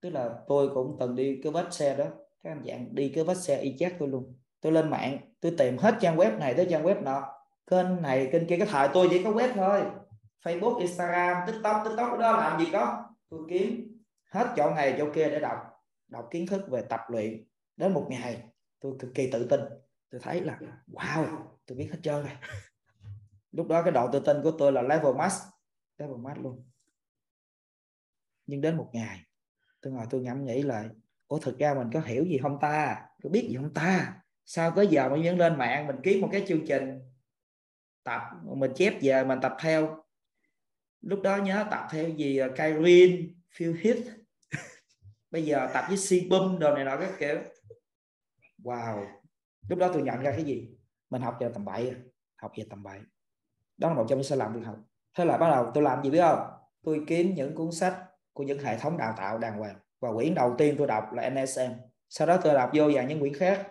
Tức là tôi cũng từng đi cái vết xe đó. Các anh dạng đi cái vết xe y chát tôi luôn. Tôi lên mạng, tôi tìm hết trang web này tới trang web nọ. Kênh này, kênh kia. Cái thời tôi chỉ có web thôi. Facebook, Instagram, TikTok TikTok đó, làm gì có? Tôi kiếm hết chỗ này, chỗ kia để đọc đọc kiến thức về tập luyện đến một ngày. Tôi cực kỳ tự tin. Tôi thấy là, wow, tôi biết hết trơn rồi. Lúc đó cái độ tự tin của tôi là level max level max luôn. Nhưng đến một ngày, tôi ngồi tôi ngẫm nghĩ lại ủa, thực ra mình có hiểu gì không ta? Có biết gì không ta? Sao tới giờ mình vẫn lên mạng, mình kiếm một cái chương trình tập, mình chép về, mình tập theo? Lúc đó nhớ tập theo gì à, Kyrin Phil Hit bây giờ tập với si bum đồ này nọ, các kiểu. Wow. Lúc đó tôi nhận ra cái gì? Mình học về tầm bậy à. học về tầm bậy đó là một trong những sai lầm tôi học. Thế là bắt đầu tôi làm gì biết không? Tôi kiếm những cuốn sách của những hệ thống đào tạo đàng hoàng. Và quyển đầu tiên tôi đọc là NSM sau đó tôi đọc vô vào những quyển khác.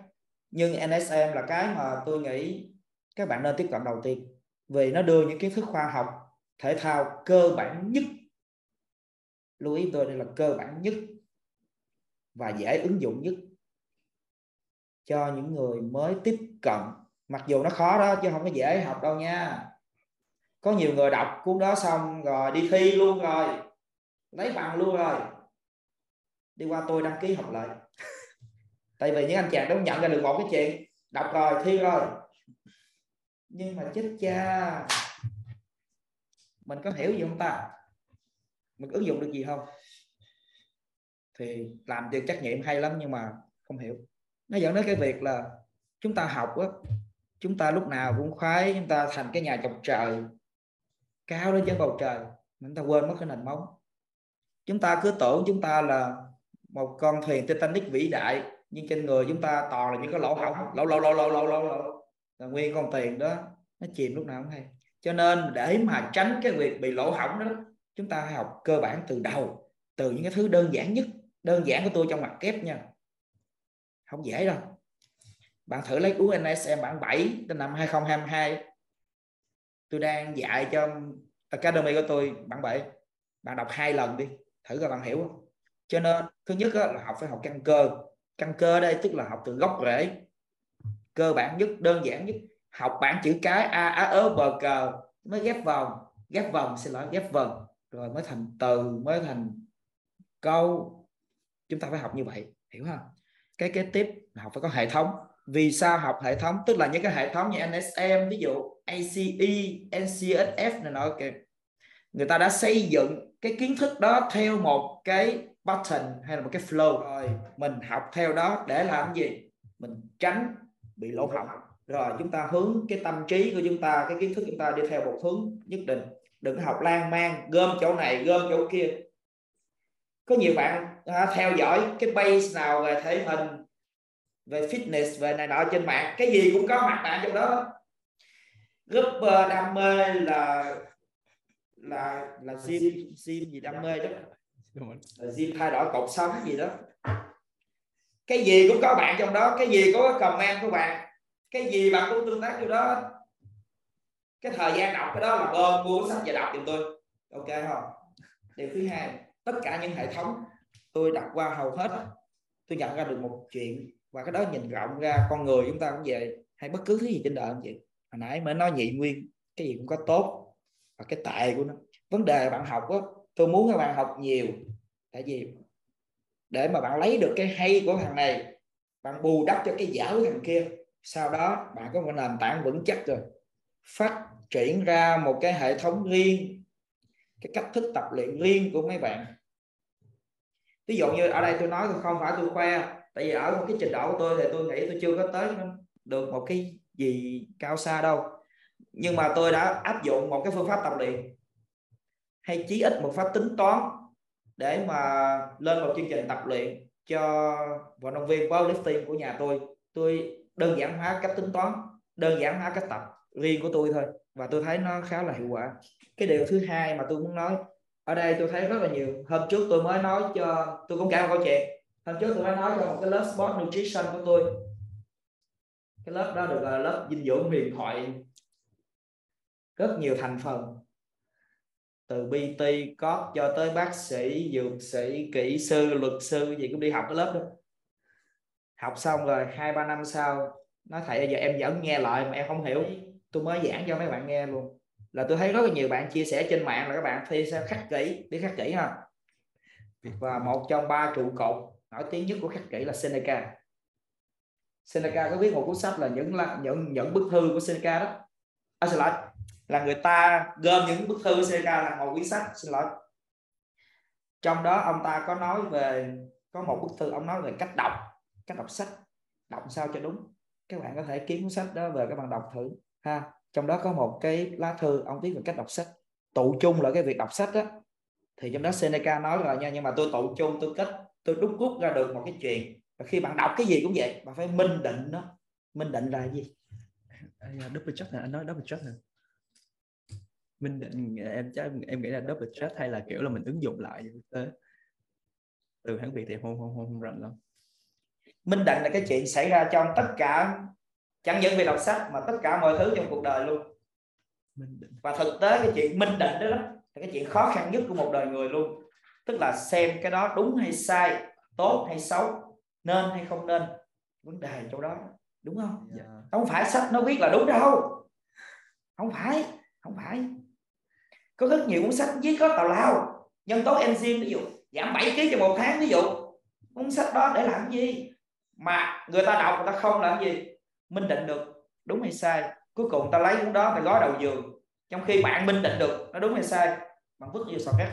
Nhưng NSM là cái mà tôi nghĩ các bạn nên tiếp cận đầu tiên. Vì nó đưa những kiến thức khoa học, thể thao cơ bản nhất. Lưu ý tôi, đây là cơ bản nhất và dễ ứng dụng nhất cho những người mới tiếp cận. Mặc dù nó khó đó, chứ không có dễ học đâu nha. Có nhiều người đọc cuốn đó xong rồi đi thi luôn rồi. Lấy bằng luôn rồi. Đi qua tôi đăng ký học lại. Tại vì những anh chàng đó nhận ra được một cái chuyện. Đọc rồi, thi rồi. Nhưng mà chết cha. Mình có hiểu gì không ta? Mình ứng dụng được gì không? Thì làm việc trách nhiệm hay lắm nhưng mà không hiểu. Nó dẫn đến cái việc là chúng ta học á, chúng ta lúc nào cũng khoái, chúng ta thành cái nhà chọc trời, cao lên trên bầu trời chúng ta quên mất cái nền móng. Chúng ta cứ tưởng chúng ta là một con thuyền Titanic vĩ đại, nhưng trên người chúng ta toàn là những cái lỗ hổng. Lỗ lỗ lỗ lỗ lỗ lỗ lỗ. Là nguyên con tiền đó, nó chìm lúc nào cũng hay. Cho nên để mà tránh cái việc bị lỗ hổng đó, chúng ta học cơ bản từ đầu, từ những cái thứ đơn giản nhất đơn giản của tôi trong mặt kép nha. Không dễ đâu. Bạn thử lấy cuốn NSM bản 7 từ năm 2022 tôi đang dạy cho Academy của tôi bản 7 bạn đọc hai lần đi, thử coi bạn hiểu không? Cho nên, thứ nhất là học phải học căn cơ. Căn cơ đây tức là học từ gốc rễ. Cơ bản nhất, đơn giản nhất. Học bản chữ cái a á ớ, bờ, cờ mới ghép vòng. Ghép vòng xin lỗi, ghép vần. Rồi mới thành từ, mới thành câu chúng ta phải học như vậy hiểu không? Cái kế tiếp là học phải có hệ thống. Vì sao học hệ thống? Tức là những cái hệ thống như NSM ví dụ ACE, NCSF này nọ kìa. Người ta đã xây dựng cái kiến thức đó theo một cái pattern hay là một cái flow. Rồi mình học theo đó để làm gì? Mình tránh bị lỗ hỏng rồi chúng ta hướng cái tâm trí của chúng ta cái kiến thức chúng ta đi theo một hướng nhất định. Đừng có học lan man gom chỗ này gom chỗ kia. Có nhiều bạn à, theo dõi cái base nào về thể hình về fitness về này nọ trên mạng. Cái gì cũng có mặt nạ trong đó. Group uh, đam mê là là là gym. Gym. Gì đam mê đó. Là gym thay đổi cột sống gì đó. Cái gì cũng có bạn trong đó. Cái gì có cái comment của bạn. Cái gì bạn cũng tương tác vô đó. Cái thời gian đọc cái đó là ơn mua sách và đọc giùm tôi. Ok không? Điều thứ hai tất cả những hệ thống tôi đọc qua hầu hết tôi nhận ra được một chuyện và cái đó nhìn rộng ra con người chúng ta cũng vậy hay bất cứ thứ gì trên đời cũng vậy. Hồi nãy mới nói nhị nguyên cái gì cũng có tốt và cái tệ của nó. Vấn đề bạn học á, tôi muốn các bạn học nhiều. Tại vì để mà bạn lấy được cái hay của thằng này bạn bù đắp cho cái dở của thằng kia sau đó bạn có một nền tảng vững chắc rồi. Phát triển ra một cái hệ thống riêng cái cách thức tập luyện riêng của mấy bạn ví dụ như ở đây tôi nói tôi không phải tôi khoe, tại vì ở một cái trình độ của tôi thì tôi nghĩ tôi chưa có tới được một cái gì cao xa đâu. Nhưng mà tôi đã áp dụng một cái phương pháp tập luyện hay chí ít một pháp tính toán để mà lên một chương trình tập luyện cho vận động viên powerlifting của nhà tôi. Tôi đơn giản hóa cách tính toán, đơn giản hóa cách tập riêng của tôi thôi và tôi thấy nó khá là hiệu quả. Cái điều thứ hai mà tôi muốn nói ở đây tôi thấy rất là nhiều. Hôm trước tôi mới nói cho, tôi cũng kể một câu chuyện. Hôm trước tôi mới nói cho một cái lớp sport nutrition của tôi. Cái lớp đó được là lớp dinh dưỡng huyền thoại. Rất nhiều thành phần. Từ PT có cho tới bác sĩ, dược sĩ, kỹ sư, luật sư gì cũng đi học cái lớp đó. Học xong rồi, hai ba năm sau, nói thầy giờ em vẫn nghe lại mà em không hiểu. Tôi mới giảng cho mấy bạn nghe luôn là tôi thấy rất là nhiều bạn chia sẻ trên mạng là các bạn thi sẽ khắc kỹ biết khắc kỹ ha và một trong ba trụ cột nổi tiếng nhất của khắc kỹ là Seneca. Seneca có viết một cuốn sách là những là những những bức thư của Seneca đó. À, xin lỗi. Là người ta gom những bức thư Seneca là một quyển sách xin lỗi. Trong đó ông ta có nói về có một bức thư ông nói về cách đọc cách đọc sách đọc sao cho đúng. Các bạn có thể kiếm cuốn sách đó về các bạn đọc thử ha trong đó có một cái lá thư ông viết về cách đọc sách. Tụ chung là cái việc đọc sách đó thì trong đó Seneca nói rồi nha nhưng mà tôi tụ chung tôi kết tôi đúc rút ra được một cái chuyện. Và khi bạn đọc cái gì cũng vậy bạn phải minh định nó. Minh định là gì? Double check này anh nói double check này minh định em chắc em nghĩ là double check hay là kiểu là mình ứng dụng lại thực tế từ hãng việt thì không không không, không rành lắm. Minh định là cái chuyện xảy ra trong tất cả chẳng những việc đọc sách mà tất cả mọi thứ trong cuộc đời luôn. Và thực tế cái chuyện minh định đó, đó là cái chuyện khó khăn nhất của một đời người luôn. Tức là xem cái đó đúng hay sai tốt hay xấu nên hay không nên vấn đề chỗ đó đúng không? Dạ. không phải sách nó viết là đúng đâu. Không phải không phải. Có rất nhiều cuốn sách viết có tào lao. Nhân tố enzyme ví dụ giảm 7 kg trong một tháng ví dụ. Cuốn sách đó để làm gì? Mà người ta đọc người ta không làm gì minh định được. Đúng hay sai? Cuối cùng ta lấy cuốn đó phải gói đầu giường. Trong khi bạn minh định được nó đúng hay sai? Bạn vứt nhiều sọt cát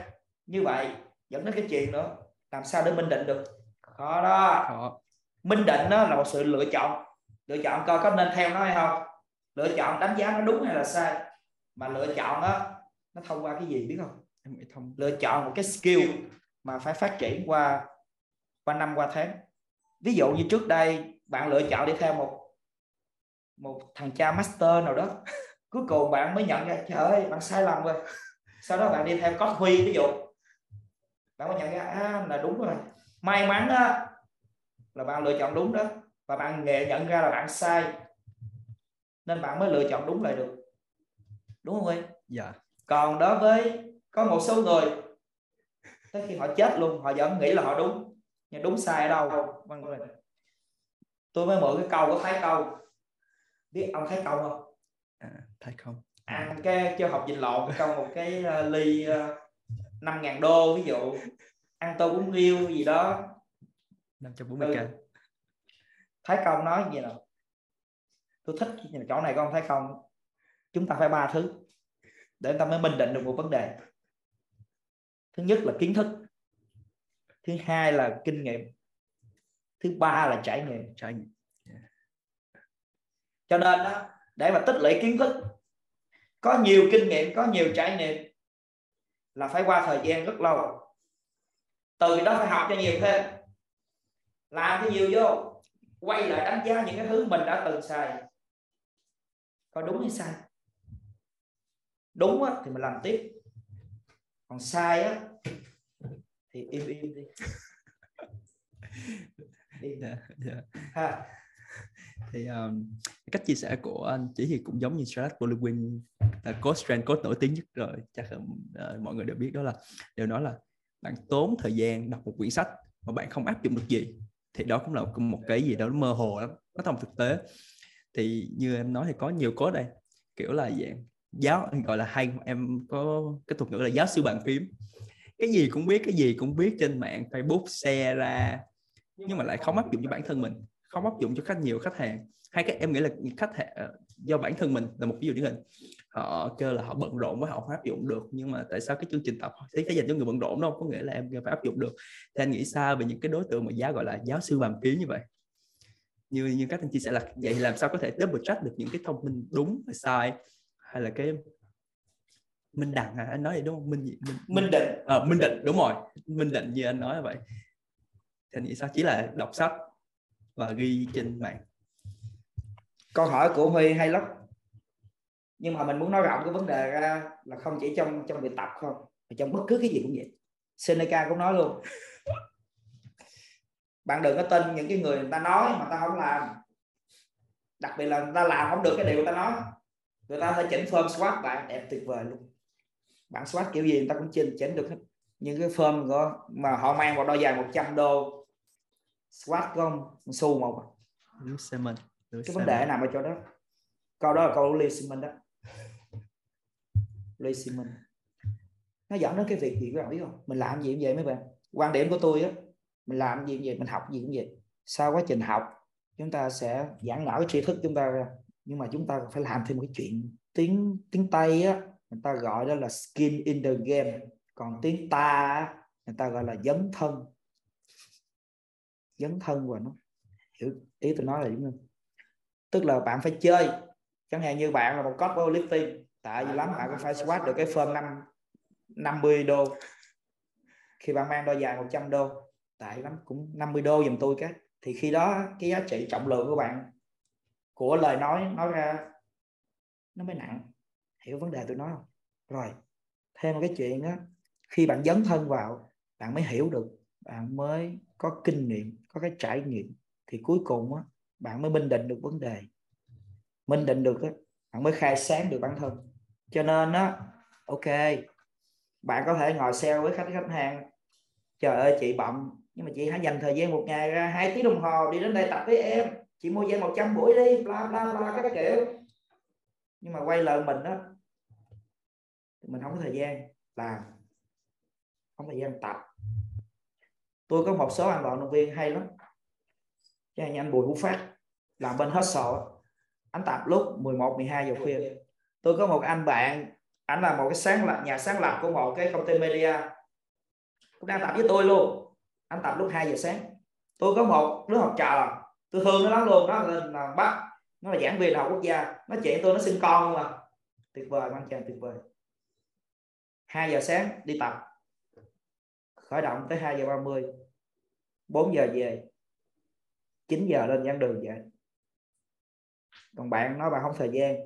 như vậy dẫn đến cái chuyện nữa làm sao để minh định được? Khó đó. Khó. minh định đó là một sự lựa chọn. Lựa chọn coi có nên theo nó hay không. Lựa chọn đánh giá nó đúng hay là sai. Mà lựa chọn đó nó thông qua cái gì biết không? Em nghĩ thông. Lựa chọn một cái skill mà phải phát triển qua qua năm qua tháng. Ví dụ như trước đây bạn lựa chọn đi theo một một thằng cha master nào đó. Cuối cùng bạn mới nhận ra trời ơi bạn sai lầm rồi. Sau đó bạn đi theo có huy ví dụ. Bạn mới nhận ra à, là đúng rồi. May mắn đó, là bạn lựa chọn đúng đó. Và bạn nghệ nhận ra là bạn sai. Nên bạn mới lựa chọn đúng lại được. Đúng không em dạ. Còn đối với có một số người tới khi họ chết luôn họ vẫn nghĩ là họ đúng. Nhưng đúng sai ở đâu? Tôi mới mượn cái câu của thái câu biết ông thái công không? À, thái công. Ăn cái cho học dình lộn trong một cái uh, ly uh, năm ngàn đô ví dụ ăn tô bún riêu gì đó. 540 ừ. k thái công nói gì nào tôi thích chỗ này con thấy không chúng ta phải ba thứ để ta mới minh định được một vấn đề. Thứ nhất là kiến thức. Thứ hai là kinh nghiệm. Thứ ba là trải nghiệm. Trải nghiệm cho nên đó để mà tích lũy kiến thức có nhiều kinh nghiệm có nhiều trải nghiệm là phải qua thời gian rất lâu. Từ đó phải học cho nhiều thêm. Làm cho nhiều vô? Quay lại đánh giá những cái thứ mình đã từng xài. Có đúng hay sai? Đúng á, thì mình làm tiếp. Còn sai á thì im im đi. Yeah, yeah. Dạ. ha thì um, cách chia sẻ của anh chỉ thì cũng giống như Charlotte Baldwin là coach trend coach nổi tiếng nhất rồi. Chắc là uh, mọi người đều biết đó là đều nói là bạn tốn thời gian đọc một quyển sách mà bạn không áp dụng được gì thì đó cũng là một cái gì đó mơ hồ lắm. Nó không thực tế. Thì như em nói thì có nhiều coach đây kiểu là dạng giáo gọi là hay em có cái thuật ngữ là giáo sư bàn phím. Cái gì cũng biết cái gì cũng biết trên mạng Facebook share ra nhưng mà lại không áp dụng cho bản thân mình không áp dụng cho khách nhiều khách hàng. Hay cái em nghĩ là khách hàng ờ, do bản thân mình là một ví dụ điển hình. Họ kêu là họ bận rộn quá họ không áp dụng được. Nhưng mà tại sao cái chương trình tập thì cái dành cho người bận rộn đâu? Có nghĩa là em phải áp dụng được. Thì anh nghĩ sao về những cái đối tượng mà giáo gọi là giáo sư bàn phím như vậy? Như như các anh chia sẻ là vậy làm sao có thể double check được những cái thông tin đúng hay sai? Hay là cái minh đẳng à anh nói vậy đúng không? Minh minh, minh định. À, minh định đúng rồi. Minh định như anh nói vậy. Thì anh nghĩ sao? Chỉ là đọc sách và ghi trên mạng. Câu hỏi của huy hay lắm. Nhưng mà mình muốn nói rộng cái vấn đề ra là không chỉ trong trong việc tập không, mà trong bất cứ cái gì cũng vậy. Seneca cũng nói luôn. Bạn đừng có tin những cái người người ta nói mà ta không làm. Đặc biệt là người ta làm không được cái điều người ta nói. Người ta phải chỉnh form squat bạn, đẹp tuyệt vời luôn. Bạn squat kiểu gì người ta cũng chỉnh chỉnh được hết. Những cái form của mà họ mang vào đôi giày 100 đô squat không xu một Lewis cái vấn đề nằm ở chỗ đó. Câu đó là câu Lee Simon đó. Lee Simon nó dẫn đến cái việc gì các bạn biết không? Mình làm gì cũng vậy mấy bạn. Quan điểm của tôi á mình làm gì cũng vậy mình học gì cũng vậy. Sau quá trình học chúng ta sẽ giảng nở cái tri thức chúng ta ra. Nhưng mà chúng ta phải làm thêm một cái chuyện tiếng tiếng tây á người ta gọi đó là skin in the game. Còn tiếng ta người ta gọi là dấn thân dấn thân vào nó. Hiểu ý tôi nói là đúng không tức là bạn phải chơi. Chẳng hạn như bạn là một coach powerlifting, tại vì lắm bạn cũng phải squat được cái form năm 50 đô. Khi bạn mang đôi dài 100 đô, tại lắm cũng 50 đô giùm tôi cái. Thì khi đó cái giá trị trọng lượng của bạn, của lời nói nói ra, nó mới nặng. Hiểu vấn đề tôi nói không? Rồi, thêm một cái chuyện á, khi bạn dấn thân vào, bạn mới hiểu được, bạn mới có kinh nghiệm có cái trải nghiệm thì cuối cùng á, bạn mới minh định được vấn đề. Minh định được á, bạn mới khai sáng được bản thân. Cho nên á, ok, bạn có thể ngồi sale với khách khách hàng, trời ơi, chị bận, nhưng mà chị hãy dành thời gian một ngày ra hai tiếng đồng hồ đi đến đây tập với em. Chị mua dây 100 buổi đi, bla bla bla, các kiểu. Nhưng mà quay lại mình đó mình không có thời gian làm, không có thời gian tập tôi có một số anh vận động viên hay lắm. Cho anh anh Bùi Hữu Phát, làm bên hết sọ anh tập lúc 11 12 giờ khuya. Tôi có một anh bạn, anh là một cái sáng lập, nhà sáng lập của một cái công ty media. Cũng đang tập với tôi luôn. Anh tập lúc 2 giờ sáng. Tôi có một đứa học trò, tôi thương nó lắm luôn. Nó lên là bắt. Nó là giảng viên đại học quốc gia. Nó chuyện tôi, nó sinh con mà tuyệt vời anh chàng tuyệt vời. 2 giờ sáng đi tập khởi động tới 2 giờ 30 4 giờ về 9 giờ lên giảng đường vậy còn bạn nói bạn không thời gian.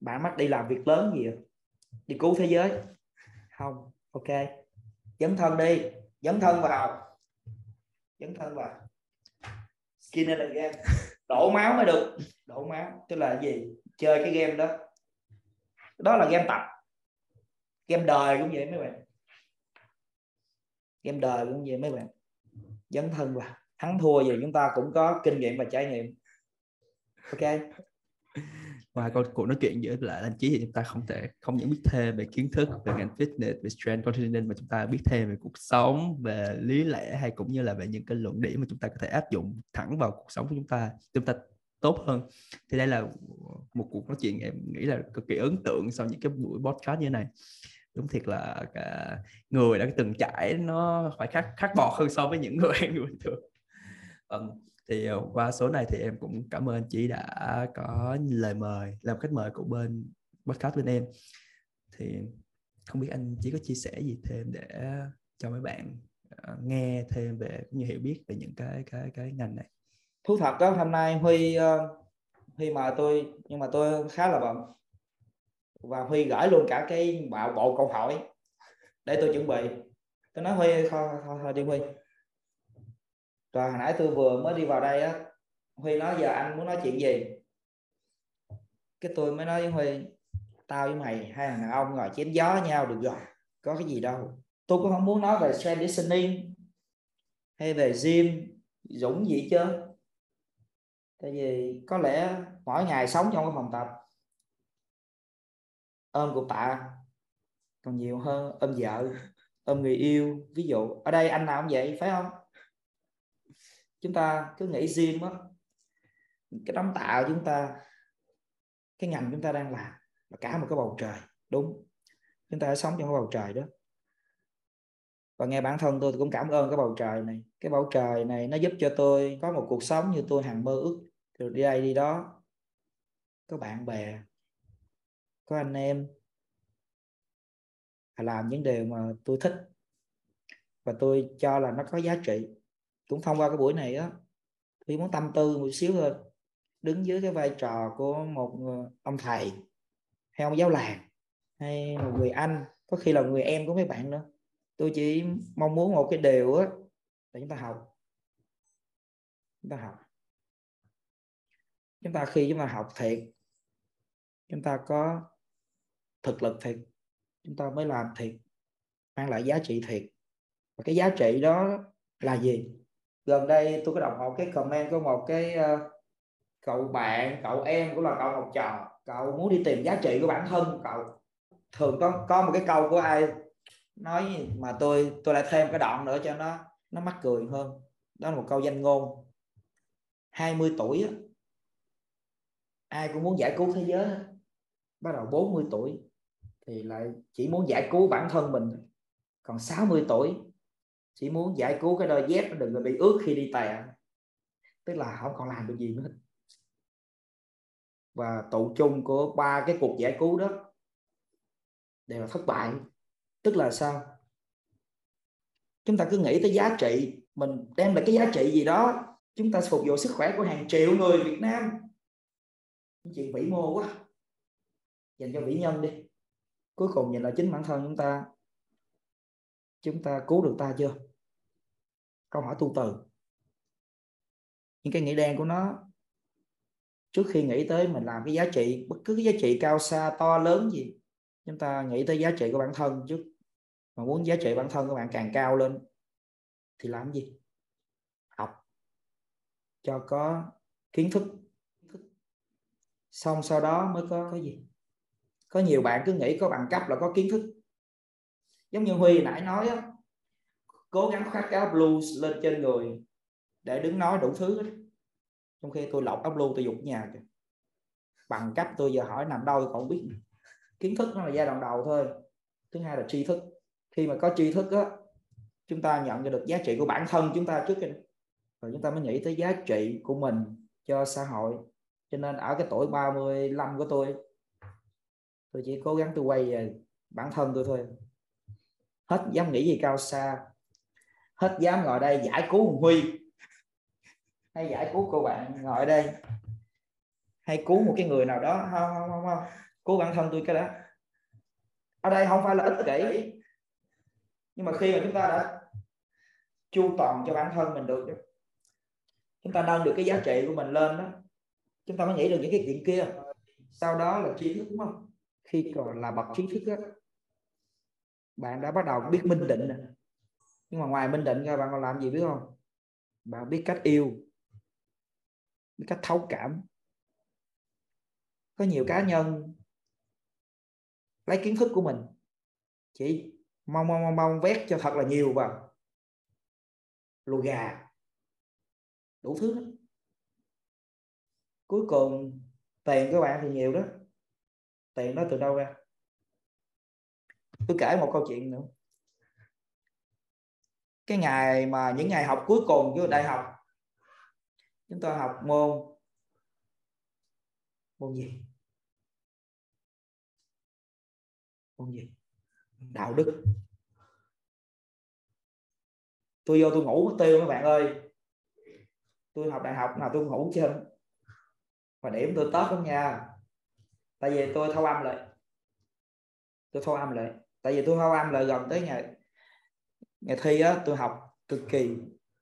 Bạn mắc đi làm việc lớn gì vậy? đi cứu thế giới. Không, ok. Dấn thân đi. Dấn thân vào. Dấn thân vào. Skin in the game. Đổ máu mới được. Đổ máu. Tức là gì? Chơi cái game đó. Đó là game tập. Game đời cũng vậy mấy bạn game đời cũng vậy mấy bạn. Dấn thân vào thắng thua gì chúng ta cũng có kinh nghiệm và trải nghiệm. Ok. Ngoài con cuộc nói chuyện giữa lại anh chí thì chúng ta không thể, không những biết thêm về kiến thức, về ngành fitness, về strength, conditioning, mà chúng ta biết thêm về cuộc sống, về lý lẽ hay cũng như là về những cái luận điểm mà chúng ta có thể áp dụng thẳng vào cuộc sống của chúng ta chúng ta tốt hơn. Thì đây là một cuộc nói chuyện em nghĩ là cực kỳ ấn tượng sau những cái buổi podcast như này đúng thiệt là cả người đã từng trải nó phải khắc khắc bọt hơn so với những người em bình thường. Um, thì ờ, qua số này thì em cũng cảm ơn chị đã có lời mời làm khách mời của bên podcast bên em. Thì không biết anh chỉ có chia sẻ gì thêm để cho mấy bạn ờ, nghe thêm về cũng như hiểu biết về những cái cái cái ngành này? Thú thật đó hôm nay huy uh, huy mà tôi nhưng mà tôi khá là bận và huy gửi luôn cả cái bộ, bộ câu hỏi để tôi chuẩn bị. Tôi nói huy thôi thôi thôi đi huy. Rồi hồi nãy tôi vừa mới đi vào đây á huy nói giờ anh muốn nói chuyện gì? Cái tôi mới nói với huy tao với mày hai thằng đàn ông ngồi chém gió nhau được rồi có cái gì đâu. Tôi cũng không muốn nói về conditioning hay về gym dũng gì chứ tại vì có lẽ mỗi ngày sống trong cái phòng tập ôm của bà. Còn nhiều hơn ôm vợ ôm người yêu. Ví dụ ở đây anh nào cũng vậy phải không? Chúng ta cứ nghĩ riêng á cái đóng tạo chúng ta cái ngành chúng ta đang làm là cả một cái bầu trời. Đúng. Chúng ta sống trong cái bầu trời đó. Và nghe bản thân tôi, tôi cũng cảm ơn cái bầu trời này. Cái bầu trời này nó giúp cho tôi có một cuộc sống như tôi hằng mơ ước. Rồi đi đây đi đó có bạn bè có anh em làm những điều mà tôi thích và tôi cho là nó có giá trị. Cũng thông qua cái buổi này á, tôi muốn tâm tư một xíu thôi, đứng dưới cái vai trò của một ông thầy hay ông giáo làng hay một người anh, có khi là người em của mấy bạn nữa. Tôi chỉ mong muốn một cái điều á là chúng ta học. Chúng ta học. Chúng ta khi chúng ta học thiệt, chúng ta có thực lực thiệt. Chúng ta mới làm thiệt mang lại giá trị thiệt. Và cái giá trị đó là gì? Gần đây tôi có đọc một cái comment của một cái uh, cậu bạn cậu em cũng là cậu học trò. Cậu muốn đi tìm giá trị của bản thân cậu. Thường có có một cái câu của ai nói mà tôi tôi lại thêm cái đoạn nữa cho nó nó mắc cười hơn. Đó là một câu danh ngôn. 20 tuổi á, ai cũng muốn giải cứu thế giới. Bắt đầu 40 tuổi thì lại chỉ muốn giải cứu bản thân mình. Còn 60 tuổi, chỉ muốn giải cứu cái đôi dép đừng bị ướt khi đi tè. Tức là không còn làm được gì nữa. Và tụ chung của ba cái cuộc giải cứu đó đều là thất bại. Tức là sao? Chúng ta cứ nghĩ tới giá trị, mình đem lại cái giá trị gì đó, chúng ta phục vụ sức khỏe của hàng triệu người Việt Nam. Chuyện vĩ mô quá. Dành cho vĩ nhân đi cuối cùng nhìn là chính bản thân chúng ta. Chúng ta cứu được ta chưa? Câu hỏi tu từ. Những cái nghĩ đen của nó, trước khi nghĩ tới mình làm cái giá trị, bất cứ cái giá trị cao, xa, to, lớn gì, chúng ta nghĩ tới giá trị của bản thân trước. Mà muốn giá trị bản thân của bạn càng cao lên, thì làm gì? Học. Cho có kiến thức. Xong sau đó mới có cái gì? Có nhiều bạn cứ nghĩ có bằng cấp là có kiến thức. Giống như huy nãy nói á, cố gắng khoác cái áo blues lên trên người để đứng nói đủ thứ hết. Trong khi tôi lọc áo blue tôi dục nhà kìa. Bằng cấp tôi giờ hỏi nằm đâu tôi còn biết. Kiến thức nó là giai đoạn đầu thôi. Thứ hai là tri thức. Khi mà có tri thức á, chúng ta nhận được giá trị của bản thân chúng ta trước rồi chúng ta mới nghĩ tới giá trị của mình cho xã hội. Cho nên ở cái tuổi 35 của tôi tôi chỉ cố gắng tôi quay về bản thân tôi thôi. Hết dám nghĩ gì cao xa. Hết dám ngồi đây giải cứu Hùng Huy. Hay giải cứu cô bạn ngồi đây. Hay cứu một cái người nào đó. Không không không, không. cứu bản thân tôi cái đó ở đây không phải là ích kỷ. Nhưng mà khi mà chúng ta đã chu toàn cho bản thân mình được chúng ta nâng được cái giá trị của mình lên đó. Chúng ta mới nghĩ được những cái chuyện kia. Sau đó là trí thức đúng không? Khi còn là bậc trí thức đó, bạn đã bắt đầu biết minh định nhưng mà ngoài minh định ra bạn còn làm gì biết không? Bạn biết cách yêu biết cách thấu cảm. Có nhiều cá nhân lấy kiến thức của mình chỉ mong mong mong mong vét cho thật là nhiều vào lùi gà đủ thứ cuối cùng tiền các bạn thì nhiều đó tiền nó từ đâu ra? Tôi kể một câu chuyện nữa. Cái ngày mà những ngày học cuối cùng của đại học, chúng tôi học môn môn gì? Môn gì? Đạo đức. Tôi vô tôi ngủ mất tiêu các bạn ơi. Tôi học đại học nào tôi ngủ chưa và điểm tôi tốt lắm nha tại vì tôi thâu âm lại. Tôi thâu âm lại. Tại vì tôi thâu âm lại gần tới ngày ngày thi á tôi học cực kỳ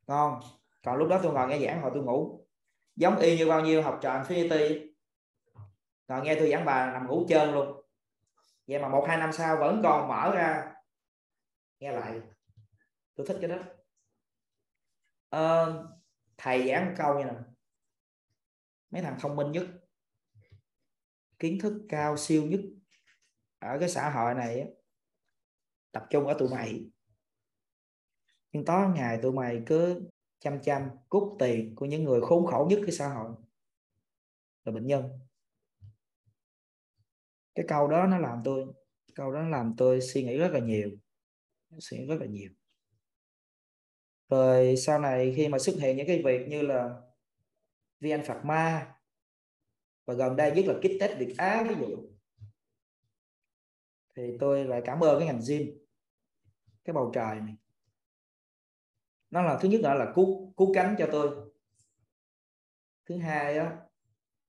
ngon còn lúc đó tôi ngồi nghe giảng hồi tôi ngủ. Giống y như bao nhiêu học trò Infinity. Rồi nghe tôi giảng bài nằm ngủ trơn luôn. Vậy mà một hai năm sau vẫn còn mở ra nghe lại. Tôi thích cái đó. À, thầy giảng một câu như nè mấy thằng thông minh nhất kiến thức cao siêu nhất ở cái xã hội này tập trung ở tụi mày. Nhưng tối ngày tụi mày cứ chăm chăm cút tiền của những người khốn khổ nhất cái xã hội, là bệnh nhân. Cái câu đó nó làm tôi, câu đó làm tôi suy nghĩ rất là nhiều, suy nghĩ rất là nhiều. Rồi sau này khi mà xuất hiện những cái việc như là VN Phạt Ma và gần đây nhất là kit test Việt Á, ví dụ. Thì tôi lại cảm ơn cái ngành gym, cái bầu trời này. Nó là, thứ nhất là là cứu cứu cánh cho tôi. Thứ hai á,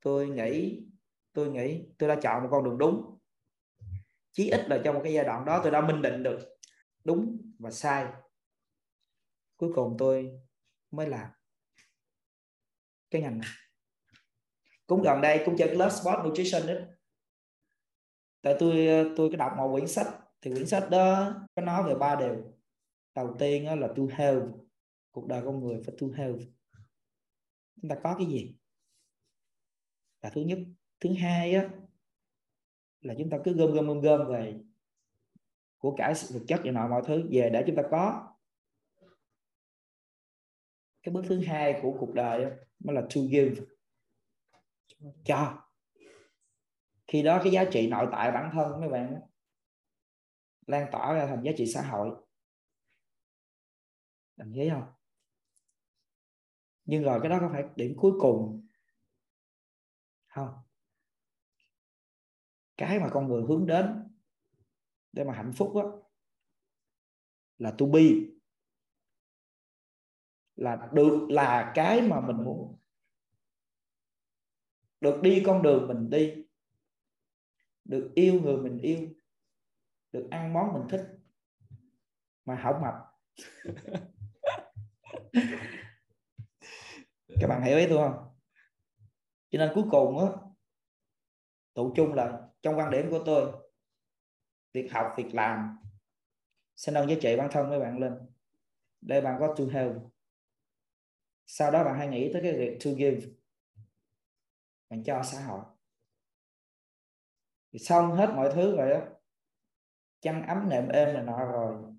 tôi nghĩ tôi nghĩ tôi đã chọn một con đường đúng. Chí ít là trong một cái giai đoạn đó tôi đã minh định được đúng và sai. Cuối cùng tôi mới làm cái ngành này cũng gần đây cũng chơi cái lớp sport nutrition đó tại tôi tôi có đọc một quyển sách, thì quyển sách đó có nói về ba điều. Đầu tiên là to health, cuộc đời con người phải to health. Chúng ta có cái gì? Là thứ nhất. Thứ hai á là chúng ta cứ gom gom gom gom về của cải vật chất và nọ, mọi thứ về để chúng ta có. Cái bước thứ hai của cuộc đời đó là to give cho. Khi đó cái giá trị nội tại bản thân mấy bạn lan tỏa ra thành giá trị xã hội. Đồng ý không? Nhưng rồi cái đó có phải điểm cuối cùng không? Cái mà con người hướng đến để mà hạnh phúc đó, là to be. Là được là cái mà mình muốn được đi con đường mình đi. Được yêu người mình yêu. Được ăn món mình thích. Mà không mập. Các bạn hiểu ý tôi không? Cho nên cuối cùng á tụ chung là trong quan điểm của tôi việc học việc làm sẽ nâng giá trị bản thân mấy bạn lên. Để bạn có to help sau đó bạn hãy nghĩ tới cái việc to give bạn cho xã hội. Thì xong hết mọi thứ rồi đó. Chăn ấm nệm êm là nọ rồi.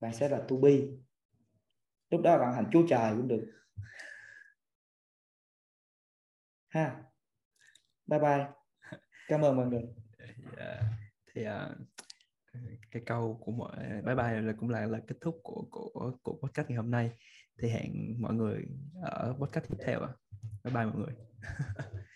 Bạn sẽ là tu bi, lúc đó bạn thành chúa trời cũng được. Ha. Bye bye. Cảm ơn mọi người. Yeah. Thì uh, cái câu của mọi bye bye là cũng là là kết thúc của của của podcast ngày hôm nay. Thì hẹn mọi người ở podcast tiếp theo bye bye mọi người.